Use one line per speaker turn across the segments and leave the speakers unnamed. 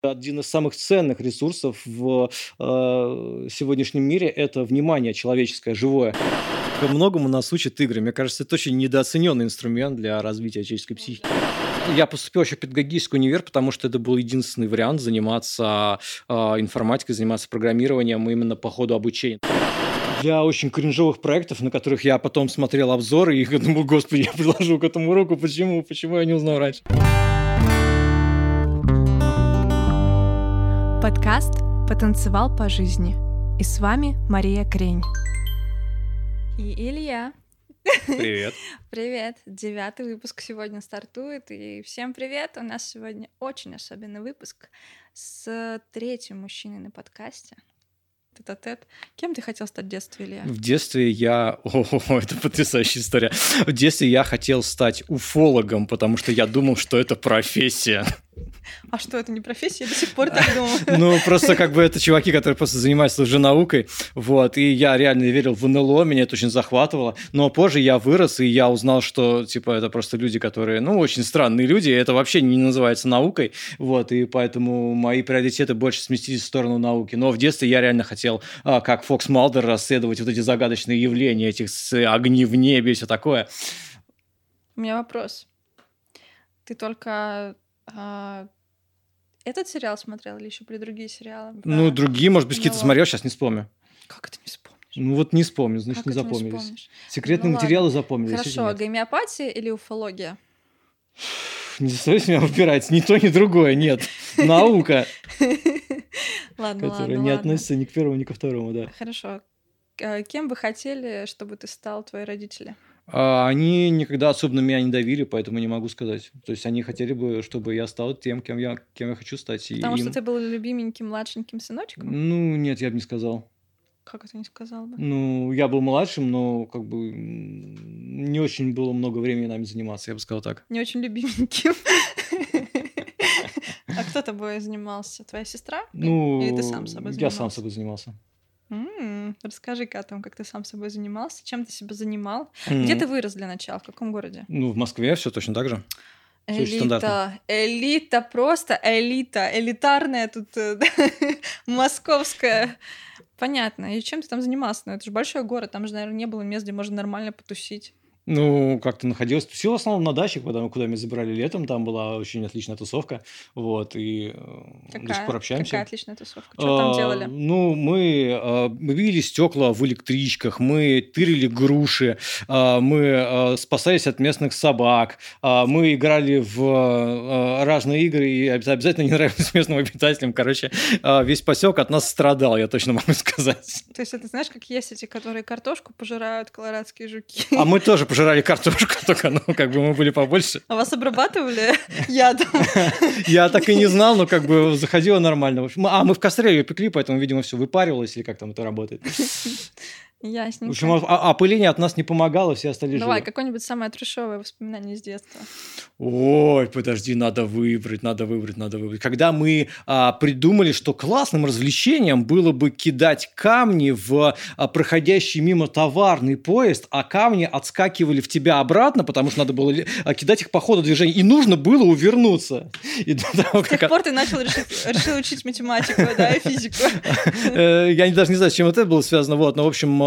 Один из самых ценных ресурсов в э, сегодняшнем мире – это внимание человеческое, живое. Ко многому нас учат игры. Мне кажется, это очень недооцененный инструмент для развития человеческой психики. Я поступил еще в педагогический универ, потому что это был единственный вариант заниматься э, информатикой, заниматься программированием именно по ходу обучения для очень кринжовых проектов, на которых я потом смотрел обзоры и думал, господи, я приложу к этому руку, почему, почему я не узнал раньше.
Подкаст «Потанцевал по жизни». И с вами Мария Крень.
И Илья.
Привет.
Привет. Девятый выпуск сегодня стартует. И всем привет. У нас сегодня очень особенный выпуск с третьим мужчиной на подкасте тет тет Кем ты хотел стать в детстве, Илья?
В детстве я... О, это потрясающая история. В детстве я хотел стать уфологом, потому что я думал, что это профессия.
А что, это не профессия? Я до сих пор так думал.
Ну, просто как бы это чуваки, которые просто занимаются уже наукой, вот, и я реально верил в НЛО, меня это очень захватывало, но позже я вырос, и я узнал, что, типа, это просто люди, которые, ну, очень странные люди, это вообще не называется наукой, вот, и поэтому мои приоритеты больше сместились в сторону науки, но в детстве я реально хотел, а, как Фокс Малдер, расследовать вот эти загадочные явления, этих огни в небе и все такое.
У меня вопрос. Ты только а, этот сериал смотрел или еще были другие сериалы?
Про... Ну, другие, может быть, какие-то ну, смотрел, сейчас не вспомню.
Как это не вспомнишь?
Ну вот не вспомню, значит, как не запомнились. Не Секретные ну, материалы ладно. запомнились.
Хорошо, гомеопатия или уфология?
Не заставляйте меня выбирать, ни то, ни другое, нет. Наука.
Ладно,
Которая не относится ни к первому, ни ко второму, да.
Хорошо. А кем бы хотели, чтобы ты стал твои родители?
А, они никогда особенно меня не давили, поэтому не могу сказать. То есть они хотели бы, чтобы я стал тем, кем я, кем я хочу стать.
Потому и что им... ты был любименьким младшеньким сыночком?
Ну, нет, я бы не сказал.
Как это не сказал бы?
Ну, я был младшим, но как бы не очень было много времени нами заниматься, я бы сказал так.
Не очень любименьким. А кто тобой занимался? Твоя сестра?
Ну,
Или ты сам собой занимался?
Я сам собой занимался.
М-м, расскажи-ка о том, как ты сам собой занимался, чем ты себя занимал. Mm-hmm. Где ты вырос для начала, в каком городе?
Ну, в Москве все точно так же.
Элита, элита, просто элита, элитарная тут э, московская. Понятно. И чем ты там занимался? Ну, это же большой город, там же, наверное, не было мест, где можно нормально потусить.
Ну, как-то находилось. Все в основном на даче, куда мы забирали летом, там была очень отличная тусовка. Вот, и какая, э, до сих пор общаемся.
Какая отличная тусовка? Что а, там делали?
Ну, мы, а, мы били стекла в электричках, мы тырили груши, а, мы а, спасались от местных собак, а, мы играли в а, разные игры и обязательно не нравились местным обитателям. Короче, а, весь поселок от нас страдал, я точно могу сказать.
То есть это знаешь, как есть эти, которые картошку пожирают, колорадские жуки?
А мы тоже пожираем пожирали картошку, только, ну, как бы мы были побольше.
А вас обрабатывали ядом?
Я так и не знал, но как бы заходило нормально. А, мы в костре ее пекли, поэтому, видимо, все выпаривалось, или как там это работает.
Ясненько.
В общем, а, опыление от нас не помогало, все остались
Давай,
живы.
какое-нибудь самое трешовое воспоминание из детства.
Ой, подожди, надо выбрать, надо выбрать, надо выбрать. Когда мы а, придумали, что классным развлечением было бы кидать камни в а, проходящий мимо товарный поезд, а камни отскакивали в тебя обратно, потому что надо было а, кидать их по ходу движения, и нужно было увернуться.
И того, С тех как... пор ты начал решить, решил учить математику, да, и физику.
Э, я даже не знаю, с чем это было связано, вот, но, в общем,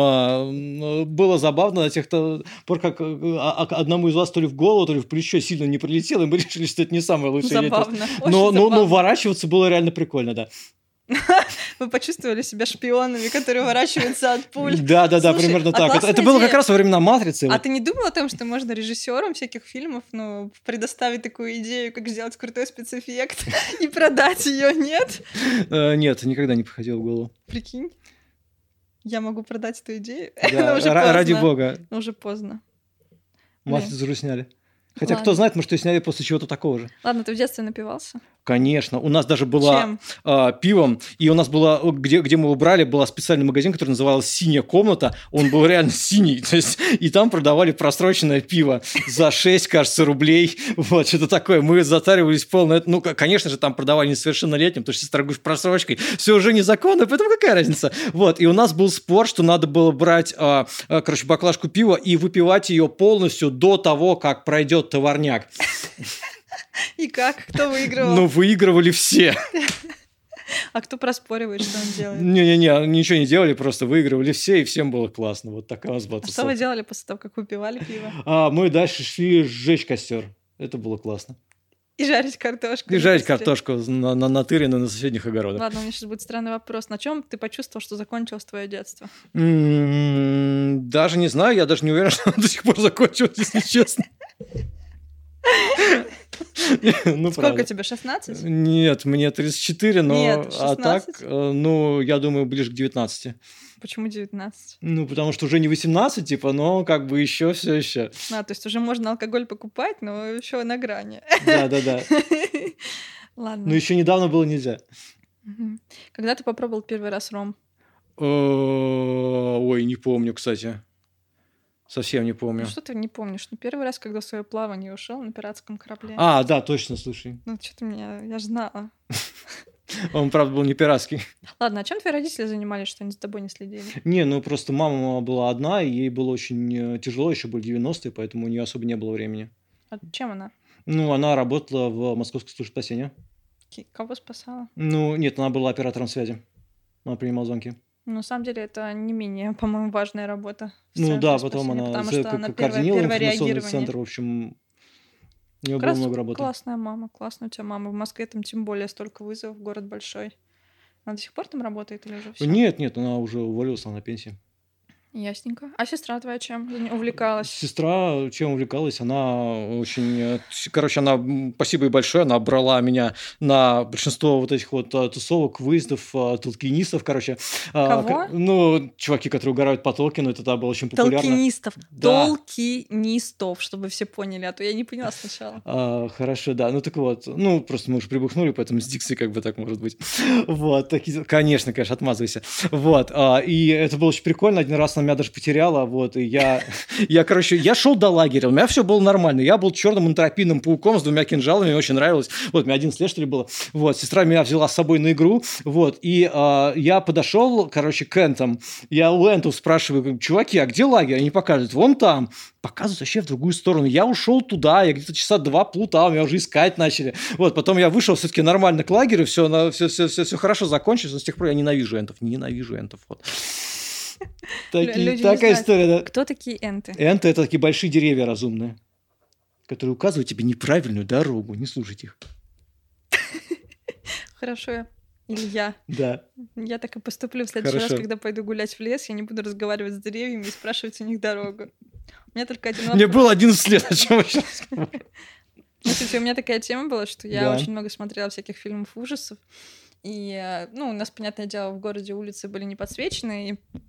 было забавно до тех пор, как э, а, а, одному из вас то ли в голову, то ли в плечо сильно не прилетело, и мы решили, что это не самое лучшее.
Забавно.
Но, но, но ворачиваться было реально прикольно, да.
Вы почувствовали себя шпионами, которые ворачиваются от пуль.
Да, да, да, примерно так. Это, было как раз во времена матрицы.
А ты не думал о том, что можно режиссерам всяких фильмов ну, предоставить такую идею, как сделать крутой спецэффект и продать ее, нет?
Э, нет, никогда не приходило в голову.
Прикинь я могу продать эту идею.
Уже ради бога.
Уже поздно.
Матрицу сняли. Хотя Ладно. кто знает, может, ее сняли после чего-то такого же.
Ладно, ты в детстве напивался?
Конечно. У нас даже было э, пивом, и у нас было, где, где мы его брали, был специальный магазин, который назывался «Синяя комната». Он был реально синий. То есть, и там продавали просроченное пиво за 6, кажется, рублей. Вот, что-то такое. Мы затаривались полно. Ну, конечно же, там продавали несовершеннолетним, потому что если торгуешь просрочкой, все уже незаконно, поэтому какая разница? Вот, и у нас был спор, что надо было брать, э, э, короче, баклажку пива и выпивать ее полностью до того, как пройдет товарняк.
И как? Кто выигрывал?
Ну, выигрывали все.
А кто проспоривает, что он делает?
Не-не-не, ничего не делали, просто выигрывали все, и всем было классно. Вот такая у нас была
А что вы делали после того, как выпивали пиво?
А, мы дальше шли сжечь костер. Это было классно.
И жарить картошку.
И жарить картошку на, на, натырену на соседних огородах.
Ладно, у меня сейчас будет странный вопрос. На чем ты почувствовал, что закончилось твое детство?
М, Даже не знаю, я даже не уверен, что оно до сих пор закончилось, если честно. Ну,
Сколько
правда.
тебе, 16?
Нет, мне 34, но
Нет,
а так,
16?
э, ну, я думаю, ближе к 19.
Почему 19?
Ну, потому что уже не 18, типа, но как бы еще все еще.
А, то есть уже можно алкоголь покупать, но еще на грани.
Да, да, да.
Ладно.
Но еще недавно было нельзя.
Когда ты попробовал первый раз ром?
Э, Ой, не помню, кстати. Совсем не помню.
Ну что ты не помнишь? Ну первый раз, когда в свое плавание ушел на пиратском корабле.
А, да, точно, слушай.
Ну что ты меня, я же знала.
Он, правда, был не пиратский.
Ладно, а чем твои родители занимались, что они за тобой не следили?
Не, ну просто мама была одна, и ей было очень э, тяжело, еще были 90-е, поэтому у нее особо не было времени.
А чем она?
Ну, она работала в Московской службе спасения.
Кого спасала?
Ну, нет, она была оператором связи. Она принимала звонки.
Ну, на самом деле, это не менее, по-моему, важная работа.
Ну да, потом
спасения,
она
Потому
за-
что она
как
первое,
координировала
первое
информационный
реагирование.
центр, в общем, у нее было много работы.
классная мама, классная у тебя мама. В Москве там тем более столько вызовов, город большой. Она до сих пор там работает или уже все?
Нет, нет, она уже уволилась, она на пенсии.
Ясненько. А сестра твоя чем увлекалась?
Сестра чем увлекалась, она очень... Короче, она, спасибо ей большое, она брала меня на большинство вот этих вот а, тусовок, выездов, а, толкинистов, короче. А,
Кого?
Ну, чуваки, которые угорают по Толкину, это тогда было очень популярно.
Толкинистов.
Да.
Толкинистов, чтобы все поняли, а то я не поняла сначала.
А, хорошо, да. Ну так вот, ну просто мы уже прибухнули, поэтому с дикцией как бы так может быть. Вот, такие, конечно, конечно, отмазывайся. Вот, а, и это было очень прикольно. Один раз она меня даже потеряла, вот, и я, я, короче, я шел до лагеря, у меня все было нормально. Я был черным энтропийным пауком с двумя кинжалами, мне очень нравилось. Вот, мне 11 лет, что ли, было. Вот, сестра меня взяла с собой на игру, вот, и а, я подошел, короче, к энтам. Я у энтов спрашиваю, чуваки, а где лагерь? Они показывают, вон там показывают вообще в другую сторону. Я ушел туда, я где-то часа два плутал, меня уже искать начали. Вот, потом я вышел все-таки нормально к лагерю, все, все, все, все, все хорошо закончилось, но с тех пор я ненавижу энтов, ненавижу энтов. Вот. Такие- такая история, да.
Кто такие энты?
Энты – это такие большие деревья разумные, которые указывают тебе неправильную дорогу, не слушайте их.
Хорошо. Или я.
Да.
Я так и поступлю в следующий
Хорошо.
раз, когда пойду гулять в лес, я не буду разговаривать с деревьями и спрашивать у них дорогу. У меня только один
Мне
вопрос.
было 11 лет, о чем вы сейчас?
Ну, кстати, у меня такая тема была, что я
Да.
очень много смотрела всяких фильмов ужасов. И, э, ну, у нас, понятное дело, в городе улицы были не подсвечены, и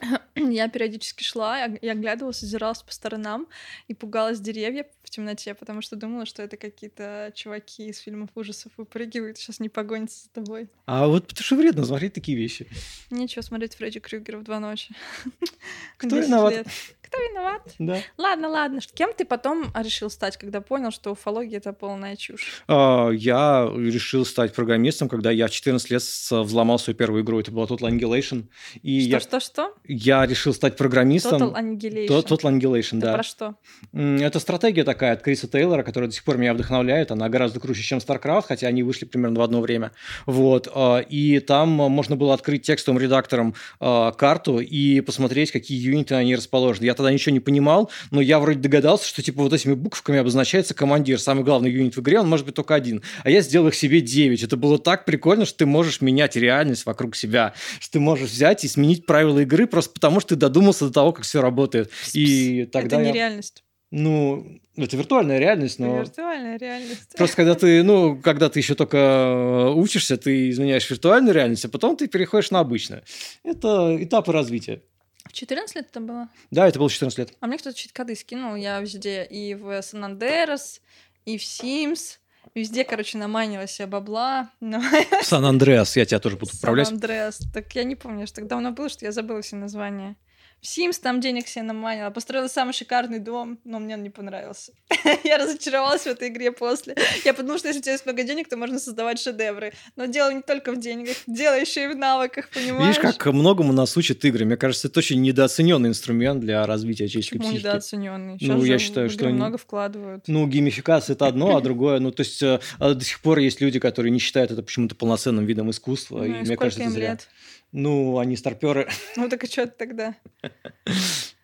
я периодически шла, я оглядывалась, озиралась по сторонам и пугалась деревьев. в темноте, потому что думала, что это какие-то чуваки из фильмов ужасов выпрыгивают, сейчас не погонятся за тобой.
А вот потому что вредно смотреть такие вещи.
Нечего смотреть Фредди Крюгера в два ночи.
Кто
10
виноват?
лет. Кто виноват?
Да.
Ладно, ладно. Кем ты потом решил стать, когда понял, что уфология — это полная чушь?
А, Я решил стать программистом, когда я в 14 лет взломал свою первую игру. Это была Total Annihilation. И я,
Что-что-что?
я решил стать программистом.
Total Annihilation.
Total Annihilation, да.
про что?
Это стратегия такая от Криса Тейлора, которая до сих пор меня вдохновляет. Она гораздо круче, чем StarCraft, хотя они вышли примерно в одно время. Вот. а, И там можно было открыть текстовым редактором а, карту и посмотреть, какие юниты они расположены. Я тогда ничего не понимал, но я вроде догадался, что типа вот этими буквами обозначается командир. Самый главный юнит в игре, он может быть только один. А я сделал их себе 9. Это было так прикольно, что ты можешь менять реальность вокруг себя. Что ты можешь взять и сменить правила игры просто потому, что ты додумался до того, как все работает. И тогда
это не
я-
реальность.
Ну, это виртуальная реальность, но
виртуальная реальность.
просто когда ты, ну, когда ты еще только э, учишься, ты изменяешь виртуальную реальность, а потом ты переходишь на обычную. Это этапы развития.
В 14 лет это было?
Да, это было 14 лет.
А мне кто-то чит-коды скинул. Я везде и в Сан Андерес, и в Sims. Везде, короче, наманила себе бабла.
Сан-Андреас, я тебя тоже буду
Сан
отправлять.
Андреас. Так я не помню, что так давно было, что я забыла все названия. В Sims там денег себе наманила, построила самый шикарный дом, но мне он не понравился. Я разочаровалась в этой игре после. Я подумала, что если у тебя есть много денег, то можно создавать шедевры. Но дело не только в деньгах, дело еще и в навыках, понимаешь?
Видишь, как многому нас учат игры. Мне кажется, это очень недооцененный инструмент для развития человеческой
Почему
психики.
недооцененный?
Ну, я считаю, что они-
много вкладывают.
Ну, геймификация это одно, а другое, ну, то есть э, а до сих пор есть люди, которые не считают это почему-то полноценным видом искусства,
Ну,
и
и
мне кажется, это зря.
лет?
Ну, они старперы.
Ну так и что тогда?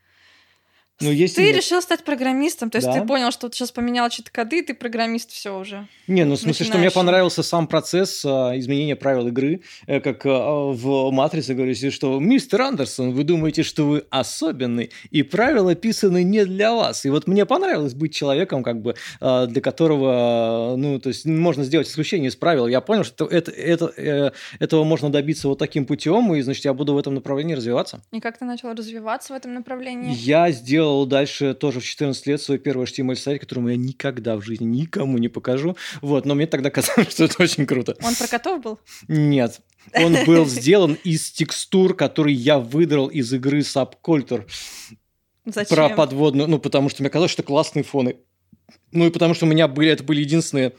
Ну, есть
Ты решил стать программистом, то есть
Да.
ты понял, что ты сейчас поменял чьи-то коды, и ты программист все уже.
Не, ну в смысле, что мне понравился сам процесс а, изменения правил игры, э, как а, в «Матрице» говорится, что «Мистер Андерсон, вы думаете, что вы особенный, и правила писаны не для вас». И вот мне понравилось быть человеком, как бы, а, для которого, ну, то есть можно сделать исключение из правил. Я понял, что это, это, э, этого можно добиться вот таким путем, и, значит, я буду в этом направлении развиваться.
И как ты начал развиваться в этом направлении?
Я сделал дальше тоже в 14 лет свой первый HTML-сайт, которому я никогда в жизни никому не покажу. Вот, но мне тогда казалось, что это очень круто.
Он про котов был?
Нет. Он был сделан из текстур, которые я выдрал из игры Subculture.
Зачем?
Про подводную, ну, потому что мне казалось, что классные фоны. Ну, и потому что у меня были, это были единственные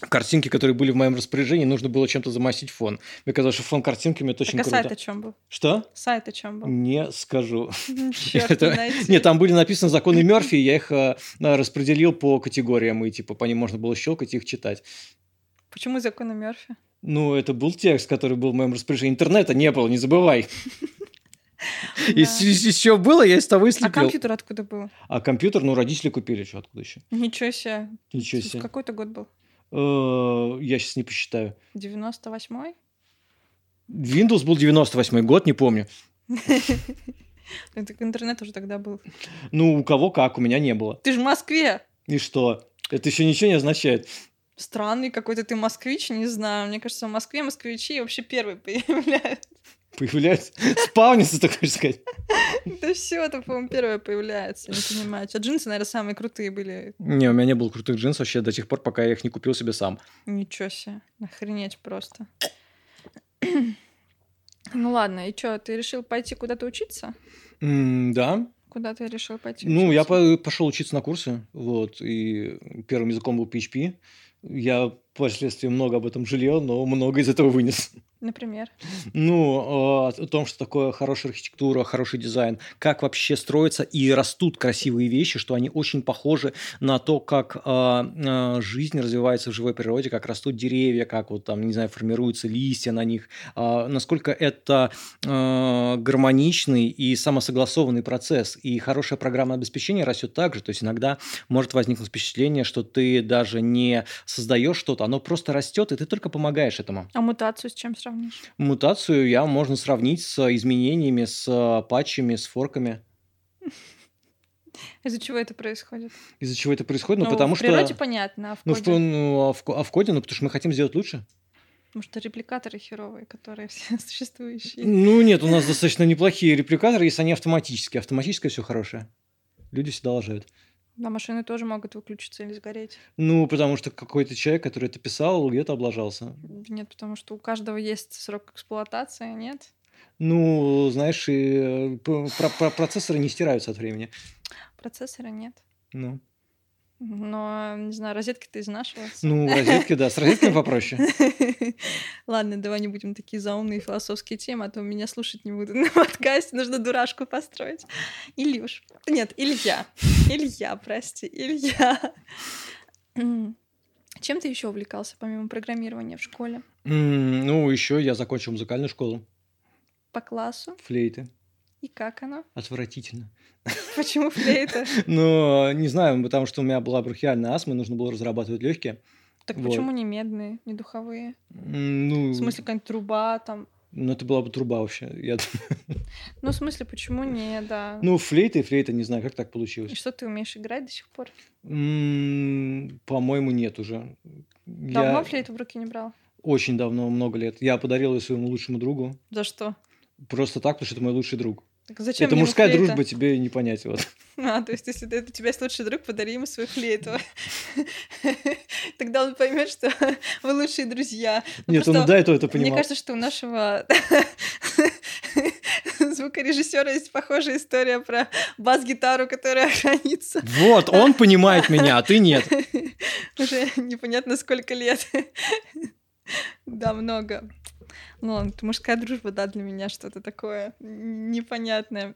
картинки, которые были в моем распоряжении, нужно было чем-то замасить фон. Мне казалось, что фон картинками это очень
так а сайт
круто.
о чем был?
Что?
Сайт о чем был?
Не скажу.
Черт,
Это-. Нет, там были написаны законы Мерфи, я их э, э, распределил по категориям, и типа по ним можно было щелкать и их читать.
Почему законы Мерфи?
Ну, это был текст, который был в моем распоряжении. Интернета не было, не забывай. Если еще было, я из того и
А
слепил.
компьютер откуда был?
А компьютер, ну, родители купили, что откуда еще?
Ничего себе.
Ничего себе.
Какой-то год был?
Э, Я сейчас не посчитаю.
98-й?
Windows был 98 год, не помню.
Это интернет уже тогда был.
Ну, у кого как, у меня не было.
Ты же в Москве!
И что? Это еще ничего не означает.
Странный какой-то ты москвич, не знаю. Мне кажется, в Москве москвичи вообще первые появляются.
Появляется. Спаунится, так хочешь сказать.
Да все, это, по-моему, первое появляется. Не понимаю. А джинсы, наверное, самые крутые были.
Не, у меня не было крутых джинсов вообще до тех пор, пока я их не купил себе сам.
Ничего себе. Охренеть просто. Ну ладно, и что, ты решил пойти куда-то учиться?
Да.
Куда ты решил пойти
Ну, я
учиться?
по- пошел учиться на курсы, вот, и первым языком был PHP. Я впоследствии много об этом жалел, но много из этого вынес.
Например.
Ну, э, о том, что такое хорошая архитектура, хороший дизайн, как вообще строятся и растут красивые вещи, что они очень похожи на то, как э, э, жизнь развивается в живой природе, как растут деревья, как вот там, не знаю, формируются листья на них, насколько это гармоничный и самосогласованный процесс. И хорошее программное обеспечение растет также. То есть иногда может возникнуть впечатление, что ты даже не создаешь что-то, оно просто растет, и ты только помогаешь этому.
А мутацию с чем сравнишь?
Мутацию я можно сравнить с изменениями, с э, патчами, с форками.
Из-за чего это происходит?
Из-за чего это происходит? Ну,
Ну,
потому
в
что...
природе понятно, а в
Ну,
коде?
в, ну, а в, а в коде, ну, потому что мы хотим сделать лучше.
Потому что репликаторы херовые, которые все существующие.
Ну, нет, у нас достаточно неплохие репликаторы, если они автоматические. Автоматическое все хорошее. Люди всегда лажают.
Да, машины тоже могут выключиться или сгореть.
Ну, потому что какой-то человек, который это писал, где-то облажался.
Нет, потому что у каждого есть срок эксплуатации, нет?
Ну, знаешь, и э, про- про- процессоры не стираются от времени.
Процессора нет.
Ну,
Но, не знаю, розетки-то изнашиваются.
ну розетки, да, с розетками попроще.
Ладно, давай не будем такие заумные философские темы, а то меня слушать не будут на подкасте. Нужно дурашку построить. Илюш. Нет, Илья. Илья, прости, Илья. Чем ты еще увлекался помимо программирования в школе?
Ну, еще я закончил музыкальную школу.
По классу?
Флейты.
И как оно?
Отвратительно.
Почему флейта?
Но не знаю, потому что у меня была бронхиальная астма, и нужно было разрабатывать легкие.
Так
Вот.
почему не медные, не духовые?
Ну,
В смысле, какая-нибудь труба там?
ну, это была бы труба вообще. Я...
Ну, в смысле, почему не, да?
Ну, флейта и флейта, не знаю, как так
И
получилось.
что ты умеешь играть до сих пор?
По-моему, нет уже.
Давно
Я
флейту в руки не брал?
очень давно, много лет. Я подарил ее своему лучшему другу.
За что?
Просто так, потому что это мой лучший друг.
Так зачем
это мужская
флейта?
дружба, тебе не понять. Вот.
А, то есть, если это тебя есть лучший друг, подари ему свою флейту. Тогда он поймет, что вы лучшие друзья. Ну,
Нет, он до этого это
Мне
понимал.
кажется, что у нашего звукорежиссера есть похожая история про бас-гитару, которая хранится.
Вот, он понимает меня, а ты нет.
Уже непонятно сколько лет. Да, много. Ну, это мужская дружба, да, для меня что-то такое непонятное.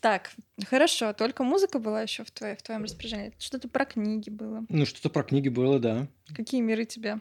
Так, хорошо, только музыка была еще в, твоей, в твоем распоряжении. Что-то про книги было.
Ну, что-то про книги было, да.
Какие миры тебя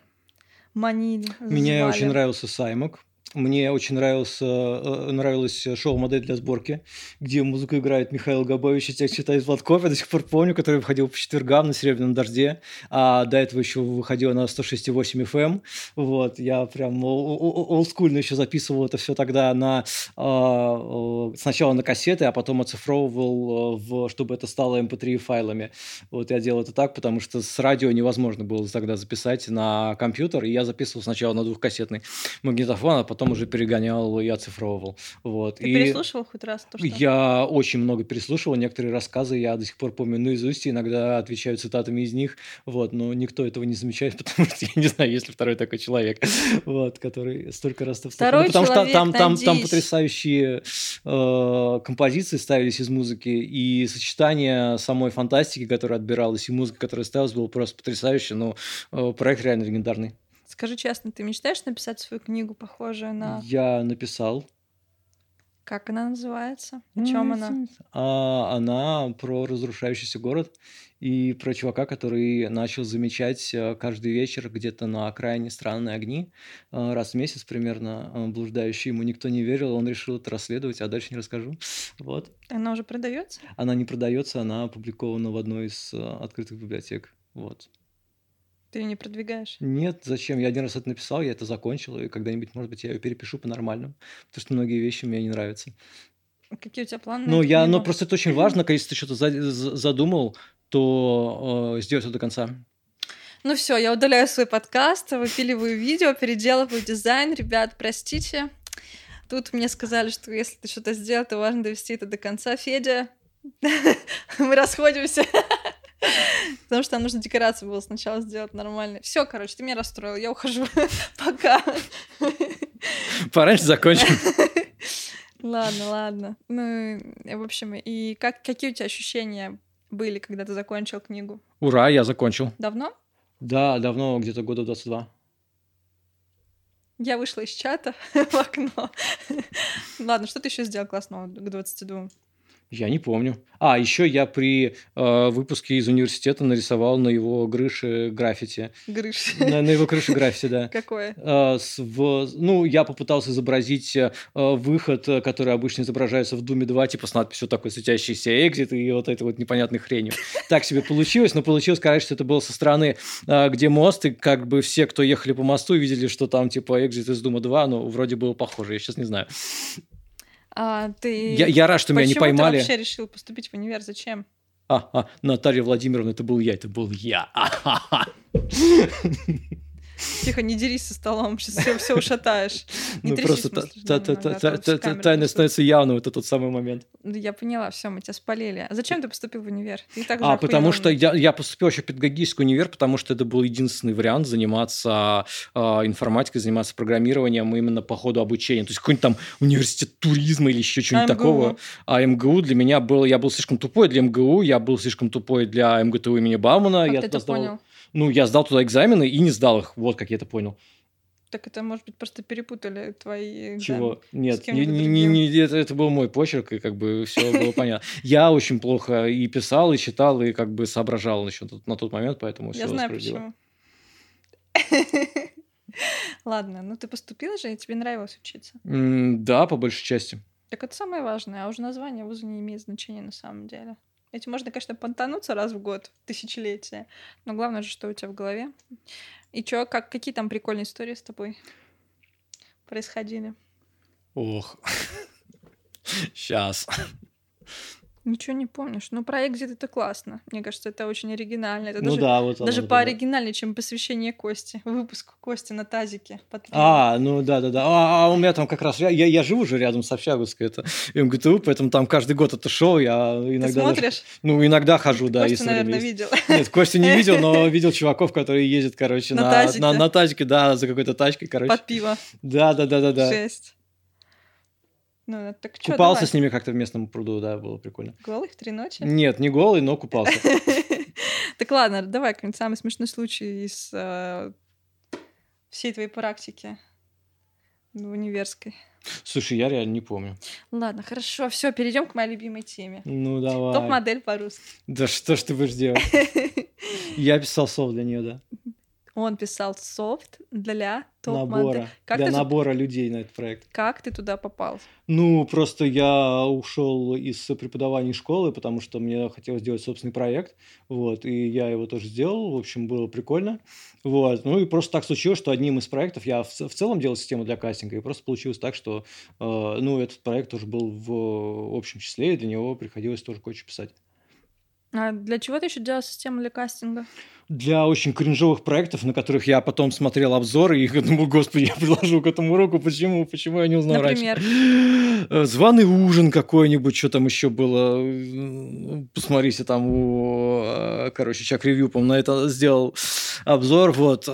манили?
Мне очень нравился Саймок. Мне очень нравился, э, нравилось шоу «Модель для сборки», где музыку играет Михаил Габович и текст читает Владков. Я до сих пор помню, который выходил по четвергам на «Серебряном дожде», а до этого еще выходил на 106,8 FM. Эм. Вот, я прям олдскульно еще записывал это все тогда на а, сначала на кассеты, а потом оцифровывал, э, в, чтобы это стало MP3 эм файлами. Вот я делал это так, потому что с радио невозможно было тогда записать на компьютер, и я записывал сначала на двухкассетный магнитофон, а потом потом уже перегонял и оцифровывал. Вот.
Ты и переслушивал хоть раз то, что...
Я очень много переслушивал. Некоторые рассказы я до сих пор помню наизусть, иногда отвечаю цитатами из них, вот, но никто этого не замечает, потому что я не знаю, есть ли второй такой человек, вот, который столько раз...
Второй ну, потому человек, что
там, там, там потрясающие э, композиции ставились из музыки, и сочетание самой фантастики, которая отбиралась, и музыка, которая ставилась, было просто потрясающе, но э, проект реально легендарный.
Скажи честно, ты мечтаешь написать свою книгу, похожую на...
Я написал.
Как она называется? О чем она?
А, она про разрушающийся город и про чувака, который начал замечать э, каждый вечер где-то на окраине странные огни, э, раз в месяц примерно э, блуждающие. Ему никто не верил, он решил это расследовать, а дальше не расскажу. Вот.
Она уже продается?
Она не продается, она опубликована в одной из открытых библиотек. Вот.
Ты ее не продвигаешь?
Нет, зачем? Я один раз это написал, я это закончил, и когда-нибудь, может быть, я ее перепишу по-нормальному, потому что многие вещи мне не нравятся.
Какие у тебя планы?
Ну, я, ну, просто это очень важно, если ты что-то задумал, то э, сделать это до конца.
Ну все, я удаляю свой подкаст, выпиливаю видео, переделываю дизайн. Ребят, простите. Тут мне сказали, что если ты что-то сделал, то важно довести это до конца. Федя, мы расходимся. Потому что там нужно декорацию было сначала сделать нормально. Все, короче, ты меня расстроил, я ухожу. Пока.
Пораньше закончим.
Ладно, ладно. Ну, в общем, и как, какие у тебя ощущения были, когда ты закончил книгу?
Ура, я закончил.
Давно?
Да, давно, где-то года 22.
Я вышла из чата в окно. Ладно, что ты еще сделал классного к 22?
Я не помню. А, еще я при э, выпуске из университета нарисовал на его крыше граффити.
Грыш.
На, на его крыше граффити, да.
Какое?
Э, с, в, ну, я попытался изобразить э, выход, который обычно изображается в Думе 2, типа с надписью такой светящийся экзит и вот этой вот непонятной хренью. Так себе получилось, но получилось, конечно, что это было со стороны, э, где мост, и как бы все, кто ехали по мосту, видели, что там типа экзит из Дума 2, но вроде было похоже, я сейчас не знаю.
А, ты...
я, я рад, что меня не поймали.
Почему ты вообще решил поступить в универ? Зачем?
А, а, Наталья Владимировна, это был я, это был я.
Тихо, не дерись со столом, сейчас все, все ушатаешь.
Не ну, просто тайна становится явной, вот этот самый момент.
Я поняла, все, мы тебя спалили. А зачем ты поступил в универ? Ты так
а, потому что я, я поступил еще в педагогический универ, потому что это был единственный вариант заниматься э, информатикой, заниматься программированием именно по ходу обучения. То есть какой-нибудь там университет туризма или еще что-нибудь а такого. А МГУ для меня был... Я был слишком тупой для МГУ, я был слишком тупой для МГТУ имени Баумана.
Как
я
ты это понял?
Ну, я сдал туда экзамены и не сдал их, вот как я это понял.
Так это, может быть, просто перепутали твои экзамены?
Чего? Нет, не, не, не, не, это, это был мой почерк, и как бы все было понятно. Я очень плохо и писал, и читал, и как бы соображал еще на тот момент, поэтому все
Я знаю почему. Ладно, ну ты поступил же, и тебе нравилось учиться?
Да, по большей части.
Так это самое важное, а уже название вуза не имеет значения на самом деле. Этим можно, конечно, понтануться раз в год, тысячелетие. Но главное же, что у тебя в голове. И чё, как, какие там прикольные истории с тобой происходили?
Ох, сейчас.
Ничего не помнишь. Ну, про экзит это классно. Мне кажется, это очень оригинально. Это
ну
даже,
да, вот
даже пооригинальнее, чем посвящение Кости. Выпуск Кости на тазике.
Под а, ну да, да, да. А, а у меня там как раз... Я, я, я живу же рядом с Общаговской, это МГТУ, поэтому там каждый год это шоу. Я иногда
Ты смотришь? Даже,
ну, иногда хожу, да.
Костю, наверное, есть. видел.
Нет, Костю не видел, но видел чуваков, которые ездят, короче, на, на, тазике. на, на тазике, да, за какой-то тачкой, короче.
Под пиво.
Да, да, да, да, да.
Жесть. Ну, так что,
Купался
давай.
с ними как-то в местном пруду, да, было прикольно.
Голых три ночи?
Нет, не голый, но купался.
Так ладно, давай какой-нибудь самый смешной случай из э, всей твоей практики в универской.
Слушай, я реально не помню.
Ладно, хорошо, все, перейдем к моей любимой теме.
Ну, давай.
Топ-модель по-русски.
Да что ж ты будешь делать? Я писал софт для нее, да.
Он писал софт для топ-модели.
Набора. Для
ты,
набора людей на этот проект.
как ты туда попал?
Ну, просто я ушел из преподавания школы, потому что мне хотелось сделать собственный проект, вот, и я его тоже сделал, в общем, было прикольно, вот, ну и просто так случилось, что одним из проектов я в, в целом делал систему для кастинга, и просто получилось так, что, э, ну, этот проект тоже был в общем числе, и для него приходилось тоже кое-что писать.
А для чего ты еще делал систему для кастинга?
Для очень кринжовых проектов, на которых я потом смотрел обзоры и думал, господи, я приложу к этому руку, почему, почему я не узнал
Например?
раньше. Э, Званый ужин какой-нибудь, что там еще было. Э, Посмотрите, там у, э, короче, Чак Ревью, по-моему, на это сделал обзор. Вот.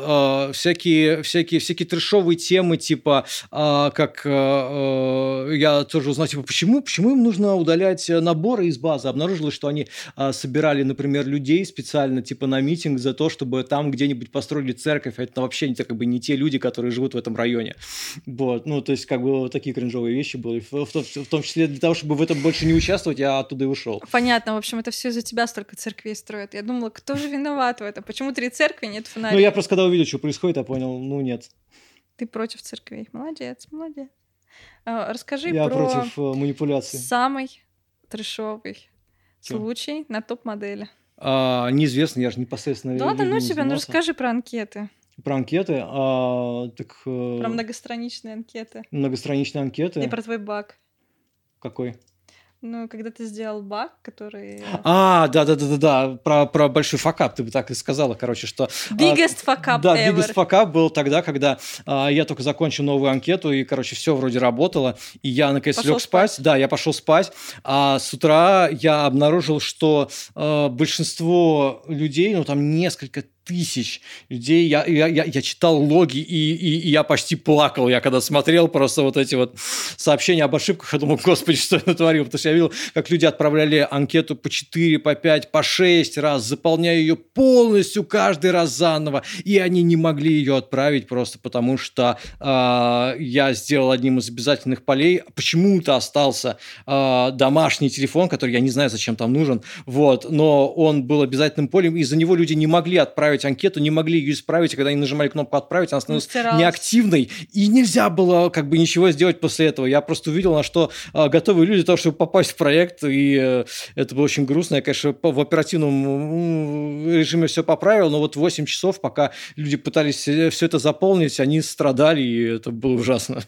Всякие, всякие, всякие трешовые темы, типа, как я тоже узнал, типа, почему, почему им нужно удалять наборы из базы. Обнаружилось, что они а, собирали, например, людей специально, типа, на митинг за то, чтобы там где-нибудь построили церковь, а это вообще не, как бы, не те люди, которые живут в этом районе. Вот, ну, то есть, как бы, вот такие кринжовые вещи были. В, в том- в том числе для того, чтобы в этом больше не участвовать, я оттуда и ушел.
Понятно, в общем, это все из-за тебя столько церквей строят. Я думала, кто же виноват в этом? Почему три церкви, нет фонарей?
Ну, я просто, когда увидел, что происходит, я понял, ну, нет.
Ты против церквей. Молодец, молодец. А, Расскажи
я
про
против э, манипуляций.
самый трешовый? Случай на топ-модели.
А, неизвестно, я же непосредственно
Да ладно, ну
не
тебя, ну расскажи про анкеты,
Про анкеты, а, так... э,
про многостраничные анкеты
многостраничные анкеты.
и про твой баг.
Какой?
Ну, когда ты сделал баг, который...
А, да, да, да, да, да, про, про большой факап, ты бы так и сказала, короче, что... а,
Biggest fuck up
да,
ever.
biggest fuck up был тогда, когда а, я только закончил новую анкету, и, короче, все вроде работало, и я, наконец,
Пошел
лег спать.
спать.
Да, я пошел спать, а с утра я обнаружил, что а, большинство людей, ну, там несколько тысяч людей, я, я, я, читал логи, и, и, и я почти плакал, я когда смотрел просто вот эти вот сообщения об ошибках, я думал, господи, что я натворил, потому что я видел, как люди отправляли анкету по 4, по 5, по 6 раз, заполняя ее полностью каждый раз заново, и они не могли ее отправить просто потому, что а, я сделал одним из обязательных полей, почему-то остался а, домашний телефон, который я не знаю, зачем там нужен, вот, но он был обязательным полем, и за него люди не могли отправить анкету, не могли ее исправить, и когда они нажимали кнопку «Отправить», она становилась
стиралась.
неактивной, и нельзя было как бы ничего сделать после этого. Я просто увидел, на что а, готовы люди для того, чтобы попасть в проект, и э, это было очень грустно. Я, конечно, в оперативном режиме все поправил, но вот 8 часов, пока люди пытались все это заполнить, они страдали, и это было ужасно.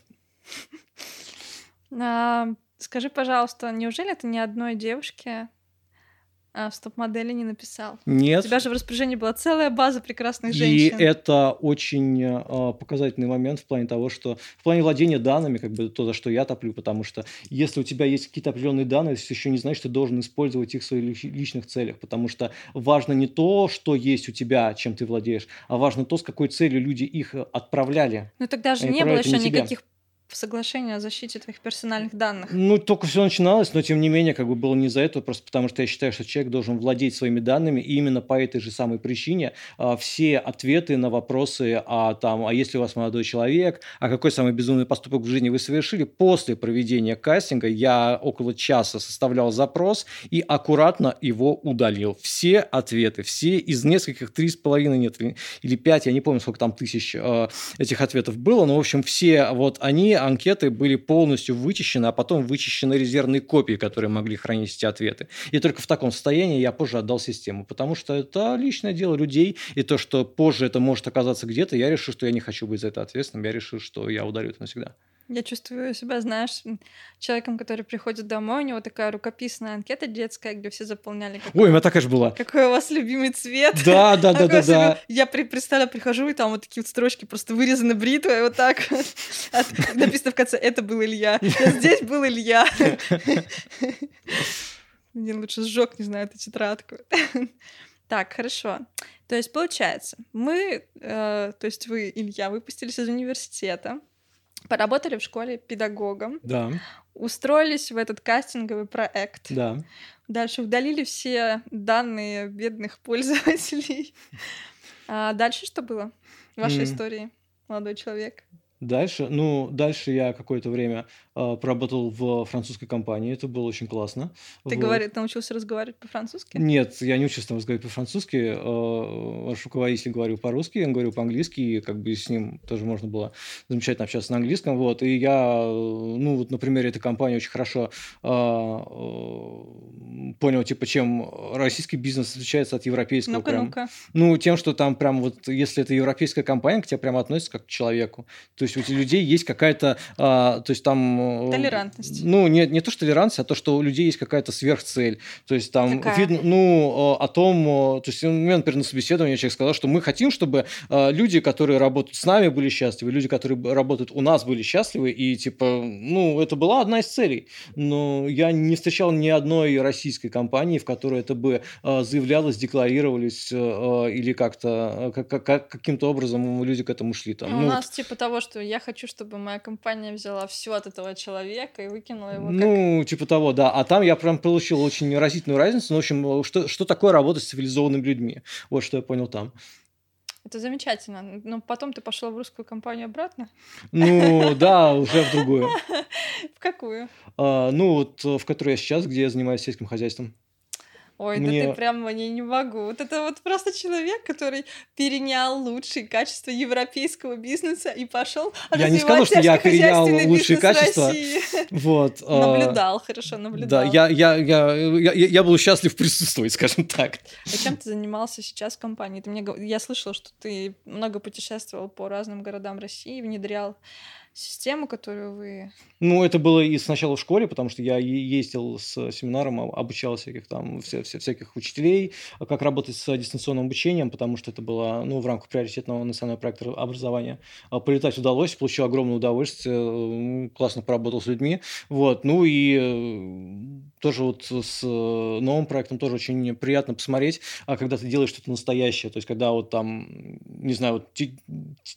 А, скажи, пожалуйста, неужели ты ни одной девушке а, в топ-модели не написал? У
Нет.
тебя же в распоряжении была целая база прекрасных
И
женщин.
это очень э, показательный момент в плане того, что в плане владения данными, как бы то, за что я топлю, потому что если у тебя есть какие-то определенные данные, это еще не значит, что ты должен использовать их в своих лич- личных целях, потому что важно не то, что есть у тебя, чем ты владеешь, а важно то, с какой целью люди их отправляли.
Ну тогда же
Они
не было еще
не тебя.
Никаких соглашений о защите твоих персональных данных.
Ну, только все начиналось, но тем не менее, как бы было не за это, просто потому что я считаю, что человек должен владеть своими данными, и именно по этой же самой причине а, все ответы на вопросы, а там, а если у вас молодой человек, а какой самый безумный поступок в жизни вы совершили, после проведения кастинга я около часа составлял запрос и аккуратно его удалил. Все ответы, все из нескольких, три с половиной, нет, или пять, я не помню, сколько там тысяч э, этих ответов было, но, в общем, все вот они, анкеты, были полностью вычищены, а потом вычищены резервные копии, которые могли хранить эти ответы. И только в таком состоянии я позже отдал систему, потому что это личное дело людей, и то, что позже это может оказаться где-то, я решил, что я не хочу быть за это ответственным, я решил, что я удалю это навсегда.
Я чувствую себя, знаешь, человеком, который приходит домой, у него такая рукописная анкета детская, где все заполняли, какой,
Ой, у меня такая же была.
какой у вас любимый цвет.
Да, да, да, да, да.
Я представляю, прихожу, и там вот такие вот строчки просто вырезаны бритвой, вот так. Написано в конце, это был Илья. Здесь был Илья. Мне лучше сжег, не знаю, эту тетрадку. Так, хорошо. То есть, получается, мы, э, то есть вы, Илья, выпустились из университета, Поработали в школе педагогом.
Да.
Устроились в этот кастинговый проект.
Да.
Дальше удалили все данные бедных пользователей. А дальше что было в вашей
М.
истории, молодой человек?
Дальше, ну, дальше я какое-то время а, поработал в французской компании, это было очень классно.
Ты
Вот.
говори, ты научился разговаривать по-французски?
Нет, я не учусь там разговаривать по-французски. Ваш руководитель говорил по-русски, я говорю по-английски, и как бы с ним тоже можно было замечательно общаться на английском. Вот. И я, ну, вот на примере этой компании очень хорошо а, э, понял, типа, чем российский бизнес отличается от европейского.
Ну-ка,
прям.
ну-ка.
Ну, тем, что там прям вот, если это европейская компания, к тебе прямо относятся как к человеку. То есть у людей есть какая-то, а, то есть там... э,
Толерантность.
Ну, не, не то, что толерантность, а то, что у людей есть какая-то сверхцель. То есть там
Какая?
видно, ну, э, о том, э, то есть у меня, например, на собеседовании человек сказал, что мы хотим, чтобы э, люди, которые работают с нами, были счастливы, люди, которые работают у нас, были счастливы, и типа, ну, это была одна из целей. Но я не встречал ни одной российской компании, в которой это бы заявлялось, декларировались или как-то, как- как- как- каким-то образом люди к этому шли. Там.
Ну, у
Ну,
нас типа того, что я хочу, чтобы моя компания взяла все от этого человека и выкинула его как...
Ну, типа того, да. А там я прям получил очень разительную разницу. Ну, в общем, что, что такое работать с цивилизованными людьми? Вот что я понял там.
Это замечательно. Но потом ты пошел в русскую компанию обратно?
Ну, да, уже в другую.
В какую?
А, ну, вот э, в которой я сейчас, где я занимаюсь сельским хозяйством.
Ой, да
Мне-
ты прям мне не могу. Вот это вот просто человек, который перенял лучшие качества европейского бизнеса и пошел
Я не сказал, что я перенял лучшие качества.
России.
Вот. а,
Наблюдал, хорошо, наблюдал.
Да, я, я, я, я, я был счастлив присутствовать, скажем так.
А чем ты занимался сейчас в компании? Ты мне, я слышала, что ты много путешествовал по разным городам России, внедрял систему, которую вы...
Ну, это было и сначала в школе, потому что я ездил с семинаром, а- обучал всяких там, вся- вся- всяких учителей, а как работать с дистанционным обучением, потому что это было, ну, в рамках приоритетного национального проекта образования. А Полетать удалось, получил огромное удовольствие, классно поработал с людьми, вот, ну и э, тоже вот с э, новым проектом тоже очень приятно посмотреть, а когда ты делаешь что-то настоящее, то есть когда вот там, не знаю, вот те-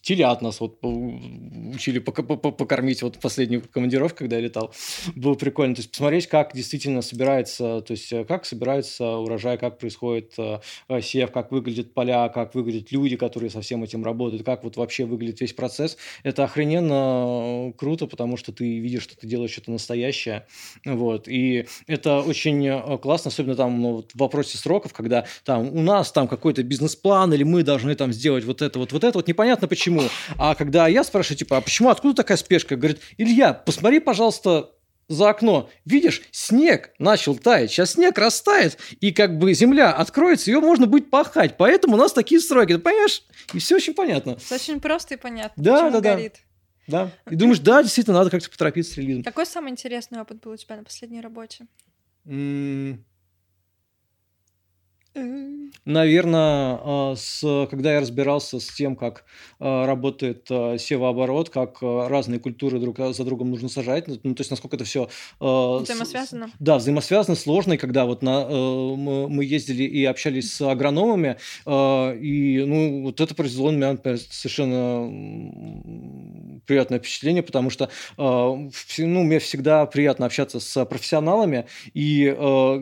телят нас вот учили покормить вот последнюю командировку, когда я летал, было прикольно, то есть посмотреть, как действительно собирается, то есть э, как собирается урожай, как происходит э, сев, как выглядят поля, как выглядят люди, которые со всем этим работают, как вот вообще выглядит весь процесс, это охрененно круто, потому что ты видишь, что ты делаешь что-то настоящее, вот, и это очень э, классно, особенно там ну, в вопросе сроков, когда там у нас там какой-то бизнес-план, или мы должны там сделать вот это, вот, вот это, вот непонятно почему. А когда я спрашиваю, типа, а почему, откуда такая спешка? Говорит, Илья, посмотри, пожалуйста, за окно. Видишь, снег начал таять. Сейчас снег растает, и как бы земля откроется, ее можно будет пахать. Поэтому у нас такие сроки. Ты понимаешь? И все очень понятно.
Это очень просто и понятно,
да, да.
горит.
Да. И думаешь, да, действительно, надо как-то поторопиться с релизом.
Какой самый интересный опыт был у тебя на последней работе?
М, Наверное, с, когда я разбирался с тем, как а, работает а, севооборот, как а, разные культуры друг за другом нужно сажать, ну, то есть насколько это все...
Взаимосвязано?
Да, взаимосвязано, сложно, и когда вот на, мы, ездили и общались с агрономами, и ну, вот это произвело на меня например, совершенно приятное впечатление, потому что ну, мне всегда приятно общаться с профессионалами, и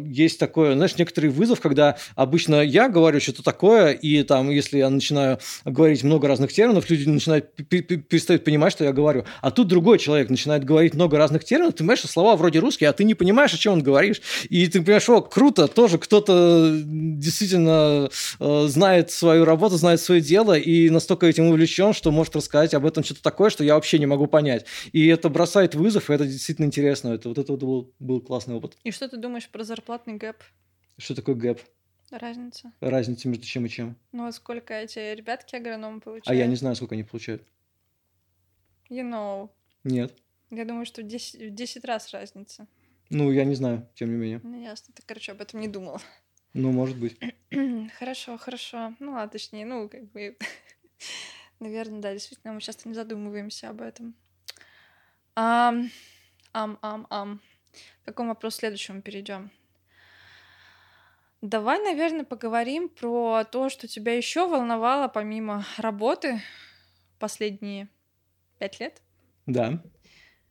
есть такое, знаешь, некоторый вызов, когда обычно я говорю что-то такое, и там, если я начинаю говорить много разных терминов, люди начинают перестают понимать, что я говорю. А тут другой человек начинает говорить много разных терминов, ты понимаешь, что слова вроде русские, а ты не понимаешь, о чем он говоришь. И ты понимаешь, о, круто, тоже кто-то действительно э, знает свою работу, знает свое дело и настолько этим увлечен, что может рассказать об этом что-то такое, что я вообще не могу понять. И это бросает вызов, и это действительно интересно. Это, вот это вот был, был классный опыт.
И что ты думаешь про зарплатный gap?
Что такое gap?
Разница?
Разница между чем и чем?
Ну, вот сколько эти ребятки агрономы получают?
А я не знаю, сколько они получают.
You know.
Нет.
Я думаю, что в 10, в 10 раз разница.
Ну, я не знаю, тем не менее.
Ну, ясно. Ты, короче, об этом не думал.
Ну, может быть.
Хорошо, хорошо. Ну, ладно, точнее, ну, как бы... Наверное, да, действительно, мы часто не задумываемся об этом. Ам, ам, ам, ам. К какому вопросу следующему перейдем? Давай, наверное, поговорим про то, что тебя еще волновало помимо работы последние пять лет.
Да.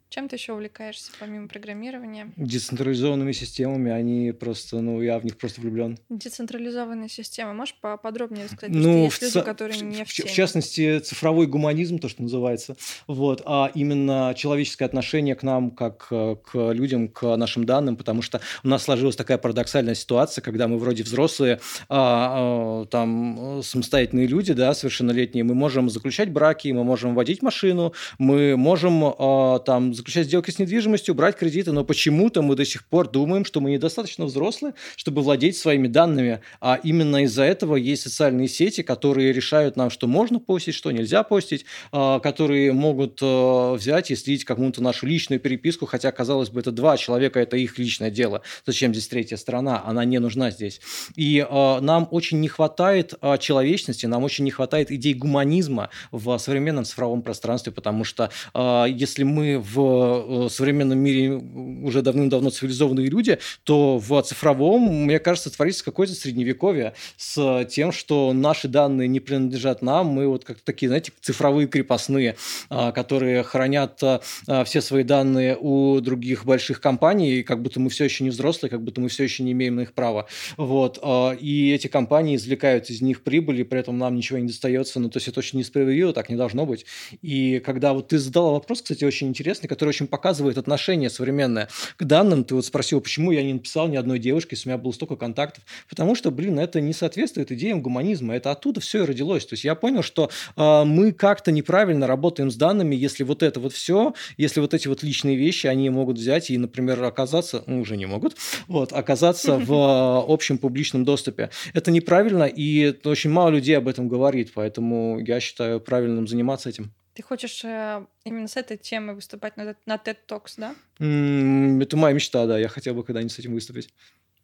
Чем ты еще увлекаешься помимо программирования?
Децентрализованными системами, они просто, ну, я в них просто влюблен.
Децентрализованные системы. Можешь поподробнее рассказать? Ну, есть люди, которые не в,
в, в частности, цифровой гуманизм, то, что называется, вот, а именно человеческое отношение к нам, как к людям, к нашим данным, потому что у нас сложилась такая парадоксальная ситуация, когда мы вроде взрослые, а, а, там, самостоятельные люди, да, совершеннолетние, мы можем заключать браки, мы можем водить машину, мы можем а, там заключать сделки с недвижимостью, брать кредиты, но почему-то мы до сих пор думаем, что мы недостаточно взрослые, чтобы владеть своими данными, а именно из-за этого есть социальные сети, которые решают нам, что можно постить, что нельзя постить, а, которые могут а, взять и слить какую-то нашу личную переписку, хотя, казалось бы, это два человека, это их личное дело. Зачем здесь третья сторона? Она не нужна здесь. И а, нам очень не хватает человечности, нам очень не хватает идей гуманизма в современном цифровом пространстве, потому что если мы в Э, современном мире уже давным-давно цивилизованные люди, то в цифровом, мне кажется, творится какое-то средневековье с тем, что наши данные не принадлежат нам, мы вот как такие, знаете, цифровые крепостные, а, которые хранят а, все свои данные у других больших компаний, как будто мы все еще не взрослые, как будто мы все еще не имеем на их права. Вот. И эти компании извлекают из них прибыли, при этом нам ничего не достается. Ну, то есть это очень несправедливо, так не должно быть. И когда вот ты задала вопрос, кстати, очень интересный, который очень показывает отношение современное к данным. Ты вот спросил, почему я не написал ни одной девушке, если у меня было столько контактов. Потому что, блин, это не соответствует идеям гуманизма. Это оттуда все и родилось. То есть я понял, что э, мы как-то неправильно работаем с данными, если вот это вот все, если вот эти вот личные вещи, они могут взять и, например, оказаться, ну, уже не могут, вот, оказаться в а, общем публичном доступе. Это неправильно, и очень мало людей об этом говорит, поэтому я считаю правильным заниматься этим.
Ты хочешь э, именно с этой темой выступать на, на TED Talks, да?
Mm, это моя мечта, да. Я хотел бы когда-нибудь с этим выступить.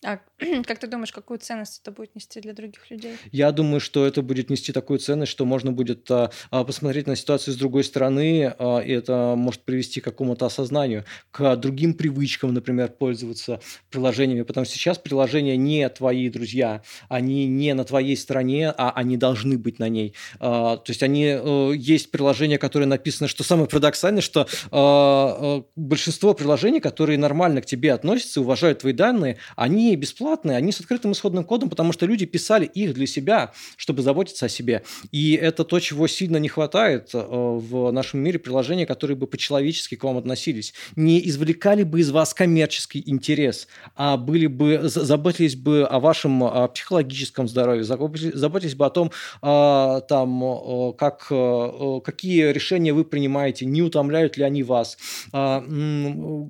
А как ты думаешь, какую ценность это будет нести для других людей?
Я думаю, что это будет нести такую ценность, что можно будет а, а, посмотреть на ситуацию с другой стороны, а, и это может привести к какому-то осознанию, к другим привычкам, например, пользоваться приложениями, потому что сейчас приложения не твои друзья, они не на твоей стороне, а они должны быть на ней. А, то есть они а, есть приложения, которые написаны, что самое парадоксальное, что а, а, большинство приложений, которые нормально к тебе относятся, уважают твои данные, они бесплатные, они с открытым исходным кодом, потому что люди писали их для себя, чтобы заботиться о себе. И это то, чего сильно не хватает э, в нашем мире, приложения, которые бы по-человечески к вам относились. Не извлекали бы из вас коммерческий интерес, а были бы, заботились бы о вашем психологическом здоровье, заботились, бы о том, а, там, как, какие решения вы принимаете, не утомляют ли они вас. А,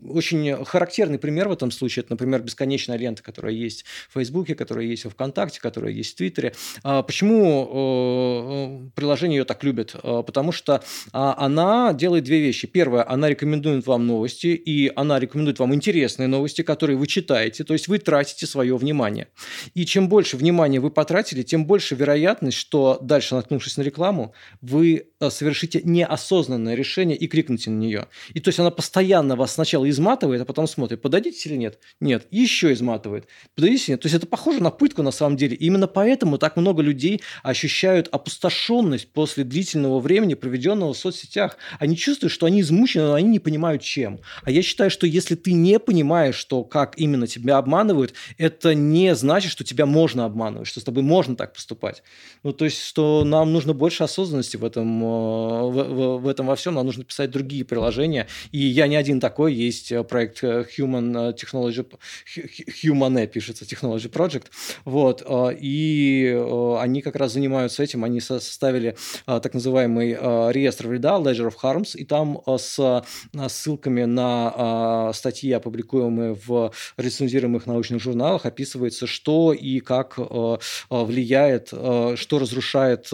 очень характерный пример в этом случае, это, например, бесконечная лента, которая есть в Фейсбуке, которая есть в ВКонтакте, которая есть в Твиттере. А почему э, приложение ее так любит? А, потому что а, она делает две вещи. Первое, она рекомендует вам новости, и она рекомендует вам интересные новости, которые вы читаете, то есть вы тратите свое внимание. И чем больше внимания вы потратили, тем больше вероятность, что дальше, наткнувшись на рекламу, вы э, совершите неосознанное решение и кликнете на нее. И то есть она постоянно вас сначала изматывает, а потом смотрит, подадите или нет? Нет. Еще изматывает происходит. Подавись, то есть это похоже на пытку на самом деле. И именно поэтому так много людей ощущают опустошенность после длительного времени, проведенного в соцсетях. Они чувствуют, что они измучены, но они не понимают чем. А я считаю, что если ты не понимаешь, что как именно тебя обманывают, это не значит, что тебя можно обманывать, что с тобой можно так поступать. Ну, то есть, что нам нужно больше осознанности в этом, э, в, в этом во всем, нам нужно писать другие приложения. И я не один такой, есть э, проект э, Human Technology, Human Monet пишется Technology Project. Вот, а, и а, они как раз занимаются этим. Они составили а, так называемый реестр вреда, Ledger of Harms, и там с ссылками на статьи, опубликуемые в рецензируемых научных журналах, описывается, что и как влияет, что разрушает